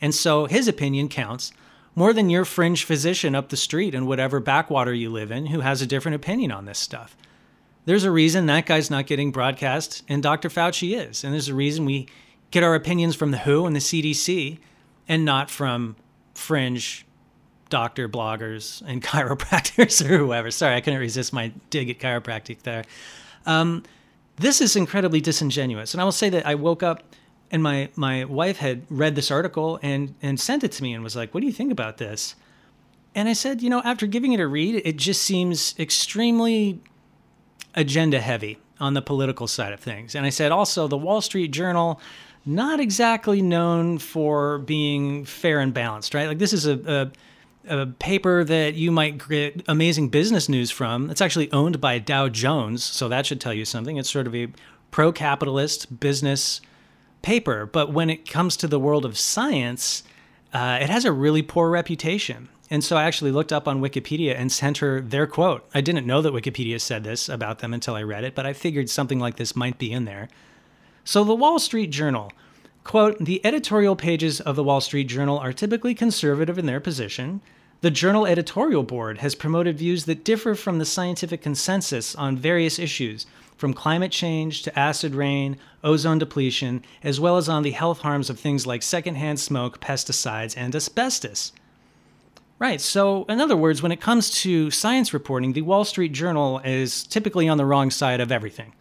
And so his opinion counts more than your fringe physician up the street in whatever backwater you live in who has a different opinion on this stuff. There's a reason that guy's not getting broadcast and Dr. Fauci is. And there's a reason we get our opinions from the WHO and the CDC and not from fringe doctor bloggers and chiropractors or whoever. Sorry, I couldn't resist my dig at chiropractic there. Um, this is incredibly disingenuous. And I will say that I woke up and my my wife had read this article and and sent it to me and was like, "What do you think about this?" And I said, you know, after giving it a read, it just seems extremely agenda heavy on the political side of things. And I said also the Wall Street Journal not exactly known for being fair and balanced, right? Like this is a, a, a paper that you might get amazing business news from. It's actually owned by Dow Jones, so that should tell you something. It's sort of a pro-capitalist business paper. But when it comes to the world of science, uh, it has a really poor reputation. And so I actually looked up on Wikipedia and sent her their quote. I didn't know that Wikipedia said this about them until I read it, but I figured something like this might be in there. So the Wall Street Journal, quote, the editorial pages of the Wall Street Journal are typically conservative in their position. The journal editorial board has promoted views that differ from the scientific consensus on various issues, from climate change to acid rain, ozone depletion, as well as on the health harms of things like secondhand smoke, pesticides, and asbestos. Right. So, in other words, when it comes to science reporting, the Wall Street Journal is typically on the wrong side of everything.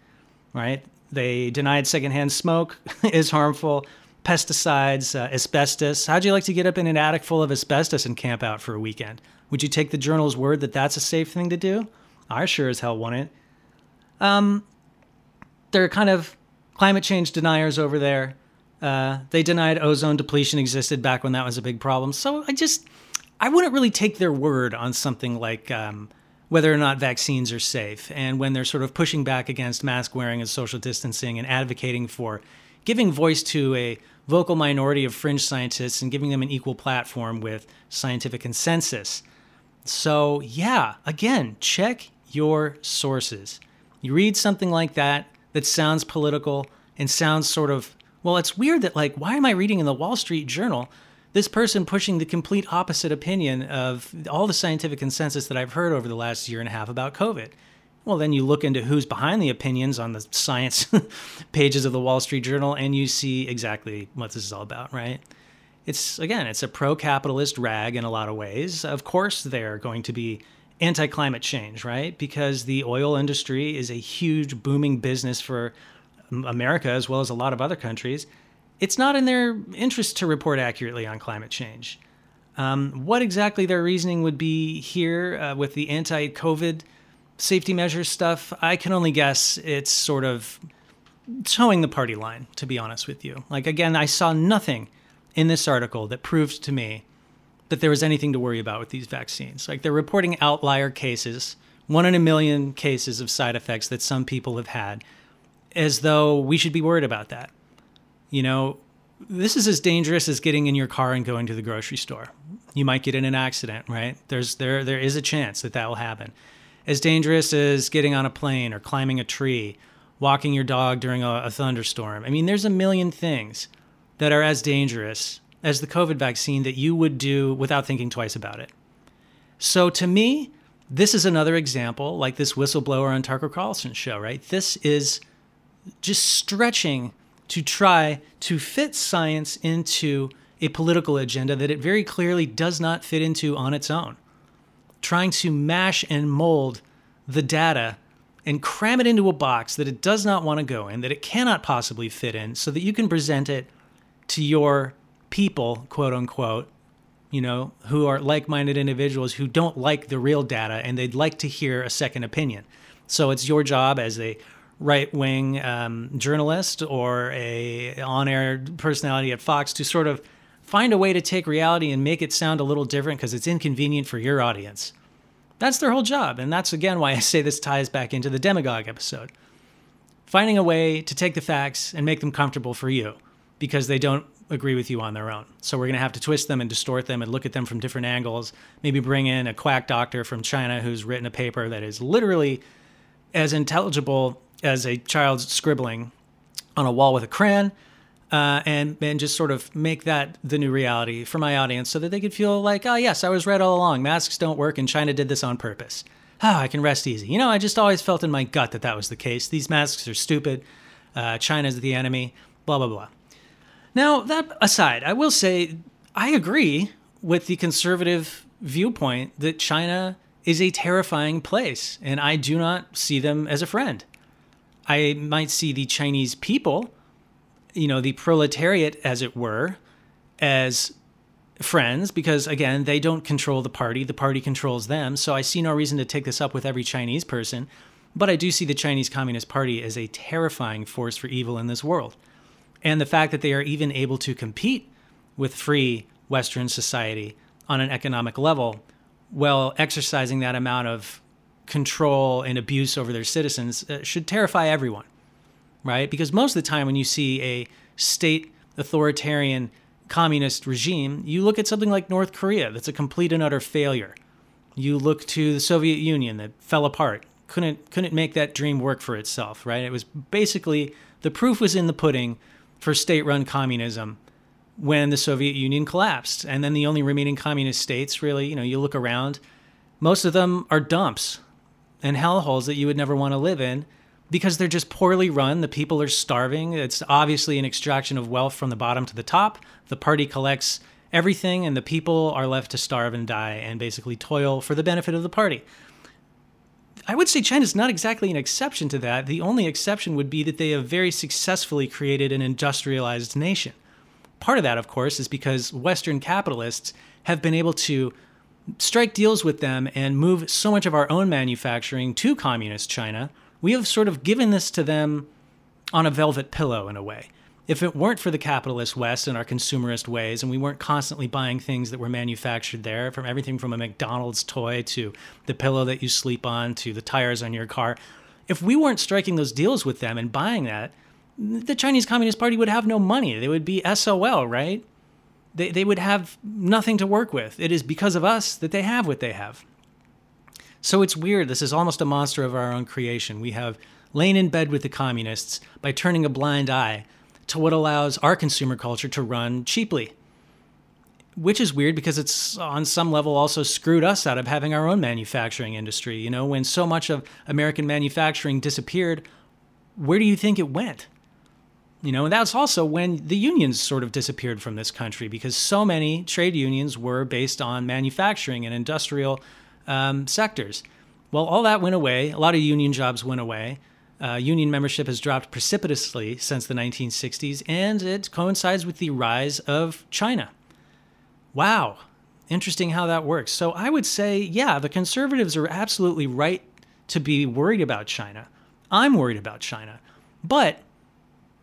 Right? They denied secondhand smoke is harmful, pesticides, uh, asbestos. How'd you like to get up in an attic full of asbestos and camp out for a weekend? Would you take the journal's word that that's a safe thing to do? I sure as hell wouldn't. Um, they're kind of climate change deniers over there. Uh, they denied ozone depletion existed back when that was a big problem. So I just, I wouldn't really take their word on something like um, whether or not vaccines are safe. And when they're sort of pushing back against mask wearing and social distancing and advocating for giving voice to a vocal minority of fringe scientists and giving them an equal platform with scientific consensus. So, yeah, again, check your sources. You read something like that, that sounds political and sounds sort of well it's weird that like why am i reading in the wall street journal this person pushing the complete opposite opinion of all the scientific consensus that i've heard over the last year and a half about covid well then you look into who's behind the opinions on the science pages of the wall street journal and you see exactly what this is all about right it's again it's a pro-capitalist rag in a lot of ways of course they're going to be anti climate change, right? Because the oil industry is a huge booming business for America as well as a lot of other countries. It's not in their interest to report accurately on climate change. Um, what exactly their reasoning would be here uh, with the anti COVID safety measures stuff, I can only guess it's sort of towing the party line, to be honest with you. Like, again, I saw nothing in this article that proved to me that there was anything to worry about with these vaccines. Like they're reporting outlier cases, one in a million cases of side effects that some people have had, as though we should be worried about that. You know, this is as dangerous as getting in your car and going to the grocery store. You might get in an accident, right? There's there there is a chance that that will happen. As dangerous as getting on a plane or climbing a tree, walking your dog during a, a thunderstorm. I mean, there's a million things that are as dangerous as the COVID vaccine that you would do without thinking twice about it. So to me, this is another example, like this whistleblower on Tucker Carlson's show, right? This is just stretching to try to fit science into a political agenda that it very clearly does not fit into on its own. Trying to mash and mold the data and cram it into a box that it does not want to go in, that it cannot possibly fit in, so that you can present it to your people, quote unquote, you know, who are like minded individuals who don't like the real data and they'd like to hear a second opinion. So it's your job as a right wing um, journalist or a on air personality at Fox to sort of find a way to take reality and make it sound a little different because it's inconvenient for your audience. That's their whole job. And that's again why I say this ties back into the demagogue episode. Finding a way to take the facts and make them comfortable for you because they don't agree with you on their own. So we're going to have to twist them and distort them and look at them from different angles. Maybe bring in a quack doctor from China who's written a paper that is literally as intelligible as a child scribbling on a wall with a crayon. Uh, and and just sort of make that the new reality for my audience, so that they could feel like, oh yes, I was right all along. Masks don't work, and China did this on purpose. Oh, I can rest easy. You know, I just always felt in my gut that that was the case. These masks are stupid. Uh, China's the enemy. Blah blah blah. Now that aside, I will say I agree with the conservative viewpoint that China is a terrifying place, and I do not see them as a friend. I might see the Chinese people, you know, the proletariat, as it were, as friends because again they don't control the party. The party controls them. So i see no reason to take this up with every chinese person. But i do see the chinese communist party as a terrifying force for evil in this world. And the fact that they are even able to compete with free western society on an economic level while exercising that amount of control and abuse over their citizens uh, should terrify everyone, right? Because most of the time when you see a state authoritarian communist regime, you look at something like North Korea that's a complete and utter failure. You look to the Soviet Union that fell apart, couldn't couldn't make that dream work for itself, right? It was basically the proof was in the pudding for state-run communism when the Soviet Union collapsed. And then the only remaining communist states, really, you know, you look around, most of them are dumps and hellholes that you would never want to live in because they're just poorly run. The people are starving. It's obviously an extraction of wealth from the bottom to the top. The party collects everything, and the people are left to starve and die and basically toil for the benefit of the party. I would say China's not exactly an exception to that. The only exception would be that they have very successfully created an industrialized nation. Part of that, of course, is because Western capitalists have been able to strike deals with them and move so much of our own manufacturing to communist China, we have sort of given this to them on a velvet pillow in a way. If it weren't for the capitalist West and our consumerist ways, and we weren't constantly buying things that were manufactured there, from everything from a McDonald's toy to the pillow that you sleep on to the tires on your car, if we weren't striking those deals with them and buying that, the Chinese Communist Party would have no money. They would be SOL, right? They, they would have nothing to work with. It is because of us that they have what they have. So it's weird. This is almost a monster of our own creation. We have lain in bed with the communists by turning a blind eye to what allows our consumer culture to run cheaply. Which is weird because it's on some level also screwed us out of having our own manufacturing industry. You know, when so much of American manufacturing disappeared, where do you think it went? You know, and that's also when the unions sort of disappeared from this country because so many trade unions were based on manufacturing and industrial um, sectors. Well, all that went away. A lot of union jobs went away. Uh, union membership has dropped precipitously since the 1960s, and it coincides with the rise of China. Wow, interesting how that works. So I would say, yeah, the conservatives are absolutely right to be worried about China. I'm worried about China. But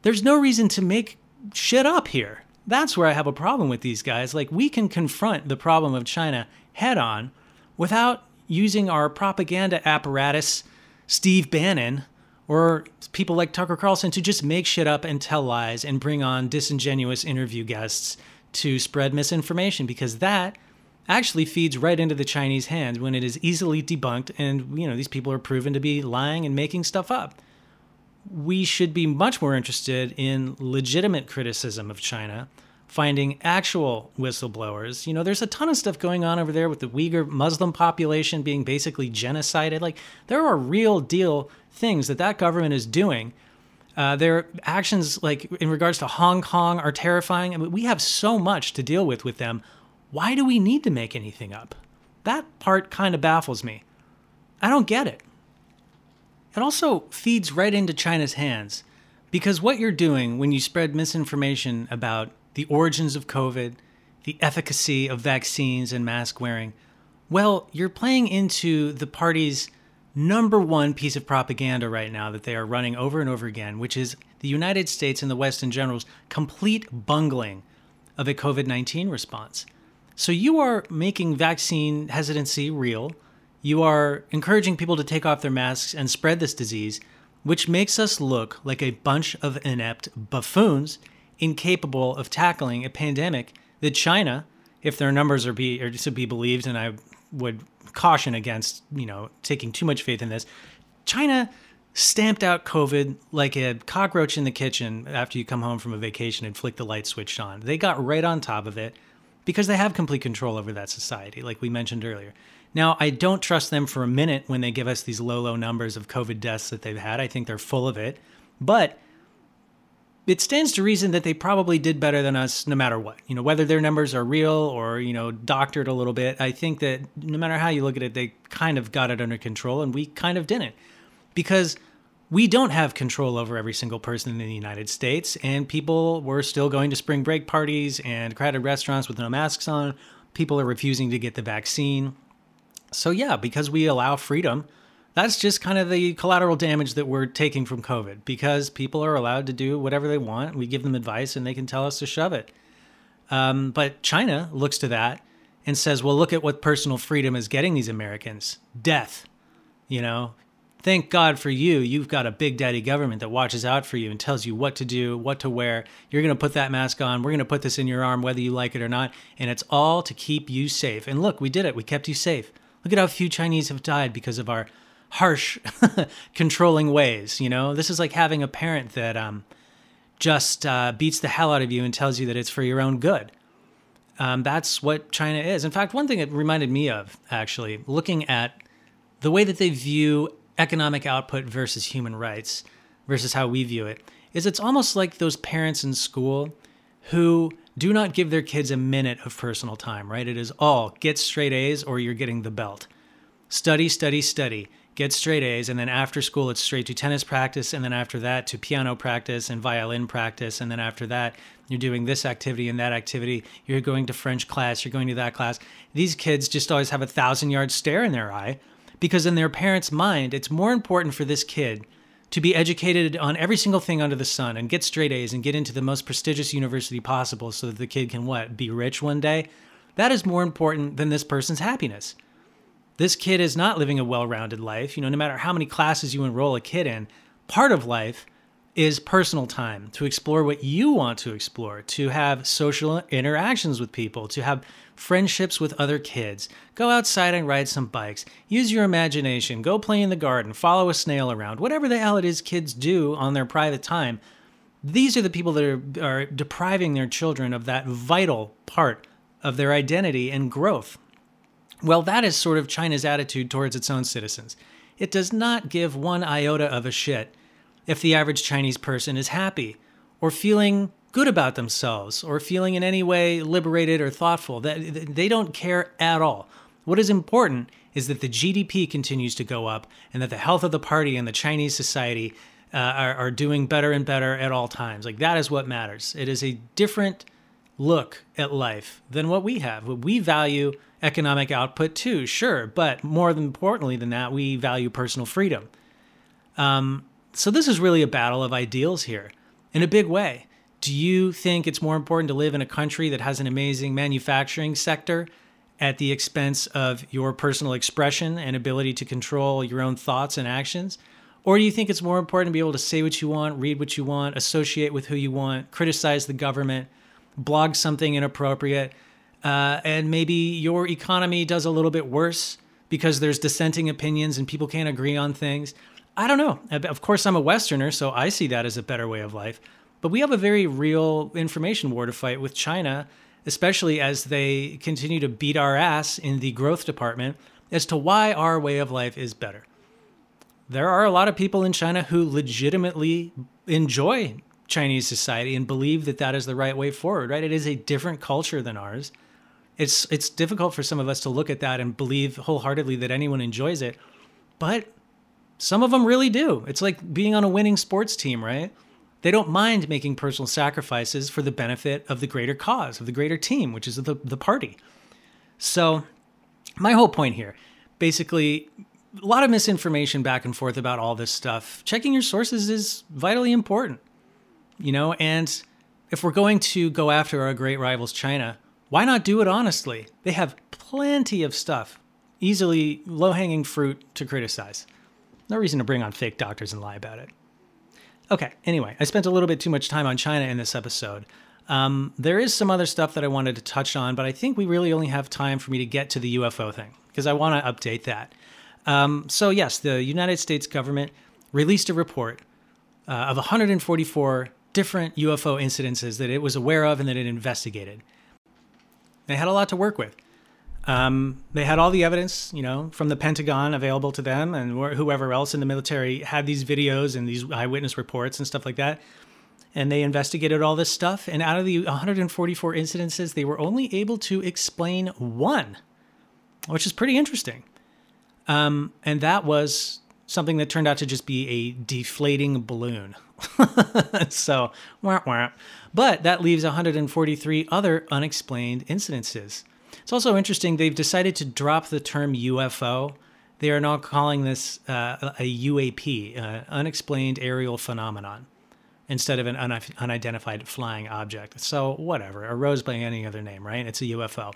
there's no reason to make shit up here. That's where I have a problem with these guys. Like, we can confront the problem of China head on without using our propaganda apparatus, Steve Bannon, or people like Tucker Carlson to just make shit up and tell lies and bring on disingenuous interview guests to spread misinformation because that actually feeds right into the Chinese hands when it is easily debunked and you know these people are proven to be lying and making stuff up we should be much more interested in legitimate criticism of China, finding actual whistleblowers. You know, there's a ton of stuff going on over there with the Uyghur Muslim population being basically genocided. Like, there are real deal things that that government is doing. Uh, their actions, like in regards to Hong Kong, are terrifying. I mean, we have so much to deal with with them. Why do we need to make anything up? That part kind of baffles me. I don't get it. It also feeds right into China's hands because what you're doing when you spread misinformation about the origins of COVID, the efficacy of vaccines and mask wearing, well, you're playing into the party's number one piece of propaganda right now that they are running over and over again, which is the United States and the West in general's complete bungling of a COVID 19 response. So you are making vaccine hesitancy real you are encouraging people to take off their masks and spread this disease, which makes us look like a bunch of inept buffoons incapable of tackling a pandemic that China, if their numbers are, be, are to be believed, and I would caution against, you know, taking too much faith in this, China stamped out COVID like a cockroach in the kitchen after you come home from a vacation and flick the light switch on. They got right on top of it because they have complete control over that society, like we mentioned earlier. Now, I don't trust them for a minute when they give us these low, low numbers of COVID deaths that they've had. I think they're full of it. But it stands to reason that they probably did better than us no matter what. You know, whether their numbers are real or, you know, doctored a little bit, I think that no matter how you look at it, they kind of got it under control and we kind of didn't. Because we don't have control over every single person in the United States, and people were still going to spring break parties and crowded restaurants with no masks on. People are refusing to get the vaccine. So, yeah, because we allow freedom, that's just kind of the collateral damage that we're taking from COVID because people are allowed to do whatever they want. We give them advice and they can tell us to shove it. Um, but China looks to that and says, well, look at what personal freedom is getting these Americans death. You know, thank God for you. You've got a big daddy government that watches out for you and tells you what to do, what to wear. You're going to put that mask on. We're going to put this in your arm, whether you like it or not. And it's all to keep you safe. And look, we did it. We kept you safe. Look at how few Chinese have died because of our harsh, controlling ways. You know, this is like having a parent that um, just uh, beats the hell out of you and tells you that it's for your own good. Um, that's what China is. In fact, one thing it reminded me of, actually, looking at the way that they view economic output versus human rights versus how we view it is it's almost like those parents in school who do not give their kids a minute of personal time, right? It is all get straight A's or you're getting the belt. Study, study, study, get straight A's. And then after school, it's straight to tennis practice. And then after that, to piano practice and violin practice. And then after that, you're doing this activity and that activity. You're going to French class, you're going to that class. These kids just always have a thousand yard stare in their eye because in their parents' mind, it's more important for this kid to be educated on every single thing under the sun and get straight A's and get into the most prestigious university possible so that the kid can what? Be rich one day? That is more important than this person's happiness. This kid is not living a well-rounded life. You know, no matter how many classes you enroll a kid in, part of life is personal time to explore what you want to explore, to have social interactions with people, to have friendships with other kids. Go outside and ride some bikes. Use your imagination. Go play in the garden. Follow a snail around. Whatever the hell it is kids do on their private time. These are the people that are, are depriving their children of that vital part of their identity and growth. Well, that is sort of China's attitude towards its own citizens. It does not give one iota of a shit if the average Chinese person is happy or feeling good about themselves or feeling in any way liberated or thoughtful. That they don't care at all. What is important is that the GDP continues to go up and that the health of the party and the Chinese society uh, are, are doing better and better at all times. Like that is what matters. It is a different look at life than what we have. We value economic output too, sure, but more importantly than that, we value personal freedom. Um, so this is really a battle of ideals here in a big way. Do you think it's more important to live in a country that has an amazing manufacturing sector at the expense of your personal expression and ability to control your own thoughts and actions? Or do you think it's more important to be able to say what you want, read what you want, associate with who you want, criticize the government, blog something inappropriate, uh, and maybe your economy does a little bit worse because there's dissenting opinions and people can't agree on things? I don't know. Of course, I'm a Westerner, so I see that as a better way of life. But we have a very real information war to fight with China, especially as they continue to beat our ass in the growth department as to why our way of life is better. There are a lot of people in China who legitimately enjoy Chinese society and believe that that is the right way forward, right? It is a different culture than ours. It's it's difficult for some of us to look at that and believe wholeheartedly that anyone enjoys it. But some of them really do. It's like being on a winning sports team, right? They don't mind making personal sacrifices for the benefit of the greater cause, of the greater team, which is the, the party. So, my whole point here basically, a lot of misinformation back and forth about all this stuff. Checking your sources is vitally important, you know, and if we're going to go after our great rivals, China, why not do it honestly? They have plenty of stuff, easily low hanging fruit to criticize. No reason to bring on fake doctors and lie about it. Okay, anyway, I spent a little bit too much time on China in this episode. Um, there is some other stuff that I wanted to touch on, but I think we really only have time for me to get to the UFO thing because I want to update that. Um, so, yes, the United States government released a report uh, of 144 different UFO incidences that it was aware of and that it investigated. They had a lot to work with. Um, they had all the evidence, you know, from the Pentagon available to them, and whoever else in the military had these videos and these eyewitness reports and stuff like that. And they investigated all this stuff. And out of the 144 incidences, they were only able to explain one, which is pretty interesting. Um, and that was something that turned out to just be a deflating balloon. so, wah, wah. but that leaves 143 other unexplained incidences. It's also interesting, they've decided to drop the term UFO. They are now calling this uh, a UAP, uh, unexplained aerial phenomenon, instead of an un- unidentified flying object. So, whatever, arose by any other name, right? It's a UFO.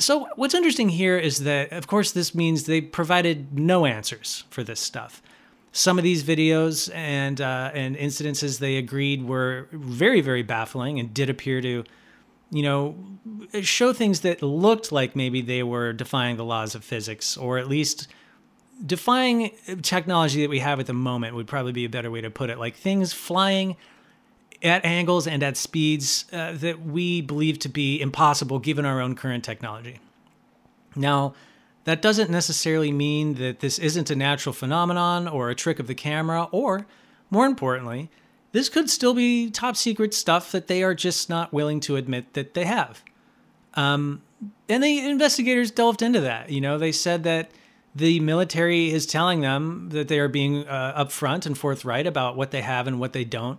So, what's interesting here is that, of course, this means they provided no answers for this stuff. Some of these videos and uh, and incidences they agreed were very, very baffling and did appear to, you know, show things that looked like maybe they were defying the laws of physics, or at least defying technology that we have at the moment would probably be a better way to put it. Like things flying at angles and at speeds uh, that we believe to be impossible given our own current technology. Now, that doesn't necessarily mean that this isn't a natural phenomenon or a trick of the camera, or more importantly, this could still be top secret stuff that they are just not willing to admit that they have. Um, and the investigators delved into that. You know, they said that the military is telling them that they are being uh, upfront and forthright about what they have and what they don't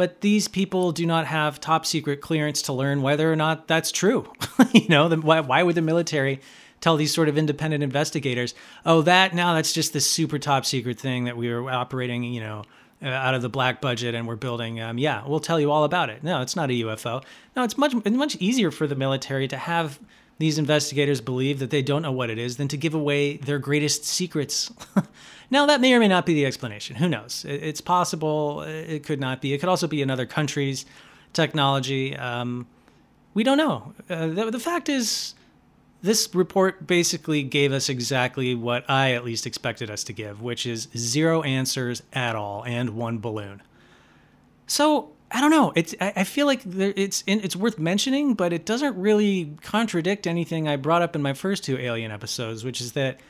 but these people do not have top secret clearance to learn whether or not that's true. you know, the, why, why would the military tell these sort of independent investigators, oh, that now that's just this super top secret thing that we were operating, you know, uh, out of the black budget and we're building. Um, yeah, we'll tell you all about it. No, it's not a UFO. No, it's much it's much easier for the military to have these investigators believe that they don't know what it is than to give away their greatest secrets. now, that may or may not be the explanation. Who knows? It's possible. It could not be. It could also be another country's technology. Um, we don't know. Uh, the, the fact is, this report basically gave us exactly what I at least expected us to give, which is zero answers at all and one balloon. So I don't know. It's I feel like it's it's worth mentioning, but it doesn't really contradict anything I brought up in my first two Alien episodes, which is that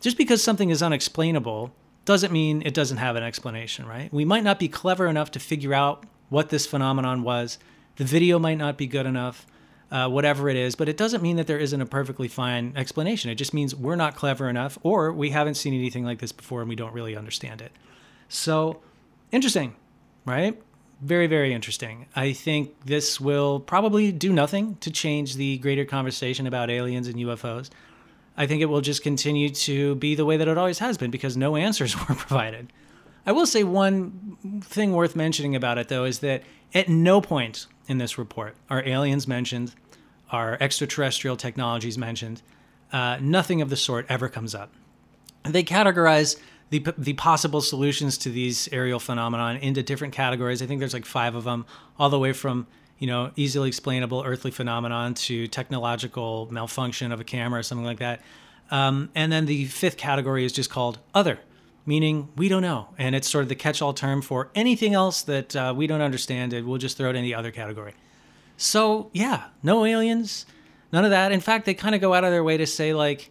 just because something is unexplainable doesn't mean it doesn't have an explanation, right? We might not be clever enough to figure out what this phenomenon was. The video might not be good enough, uh, whatever it is, but it doesn't mean that there isn't a perfectly fine explanation. It just means we're not clever enough, or we haven't seen anything like this before and we don't really understand it. So, interesting, right? very, very interesting. I think this will probably do nothing to change the greater conversation about aliens and UFOs. I think it will just continue to be the way that it always has been because no answers were provided. I will say one thing worth mentioning about it, though, is that at no point in this report are aliens mentioned, are extraterrestrial technologies mentioned. Uh, nothing of the sort ever comes up. They categorize the the possible solutions to these aerial phenomenon into different categories. I think there's like five of them, all the way from you know easily explainable earthly phenomenon to technological malfunction of a camera or something like that. Um, and then the fifth category is just called other, meaning we don't know, and it's sort of the catch-all term for anything else that uh, we don't understand. And we'll just throw it in the other category. So yeah, no aliens, none of that. In fact, they kind of go out of their way to say like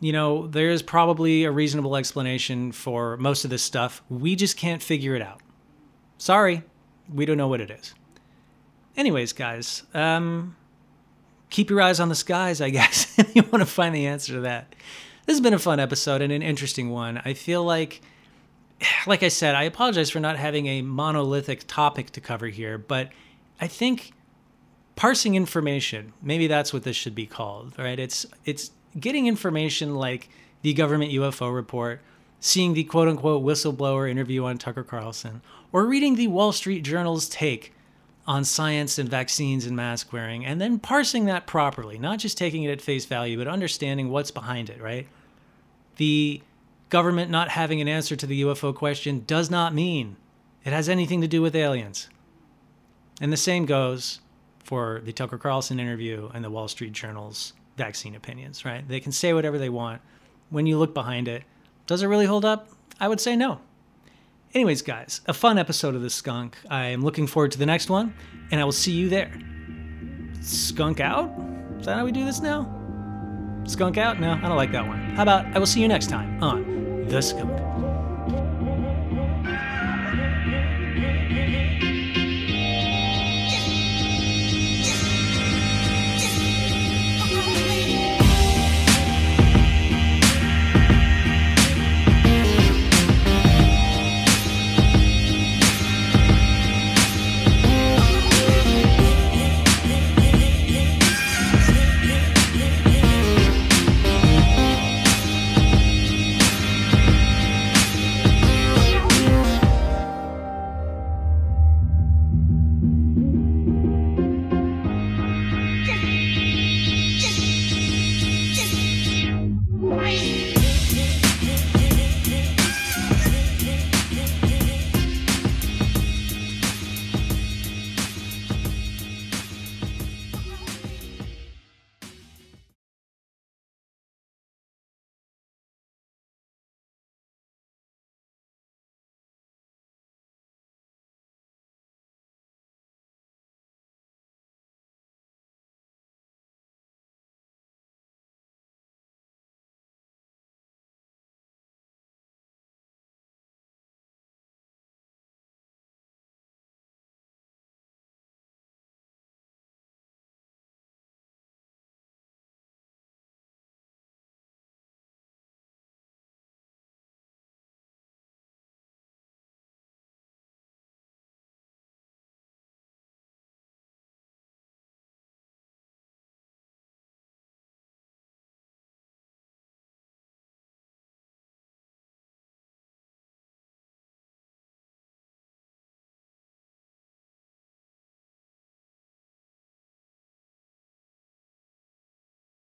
you know, there's probably a reasonable explanation for most of this stuff. We just can't figure it out. Sorry, we don't know what it is. Anyways, guys, um, keep your eyes on the skies, I guess, if you want to find the answer to that. This has been a fun episode and an interesting one. I feel like, like I said, I apologize for not having a monolithic topic to cover here, but I think parsing information, maybe that's what this should be called, right? It's, it's getting information like the government UFO report, seeing the quote unquote whistleblower interview on Tucker Carlson, or reading the Wall Street Journal's take on science and vaccines and mask wearing, and then parsing that properly, not just taking it at face value, but understanding what's behind it, right? the government not having an answer to the UFO question does not mean it has anything to do with aliens. And the same goes for the Tucker Carlson interview and the Wall Street Journal's vaccine opinions, right? They can say whatever they want. When you look behind it, does it really hold up? I would say no. Anyways, guys, a fun episode of The Skunk. I am looking forward to the next one, and I will see you there. Skunk out? Is that how we do this now? Skunk out? No, I don't like that one. How about I will see you next time on The Skunk?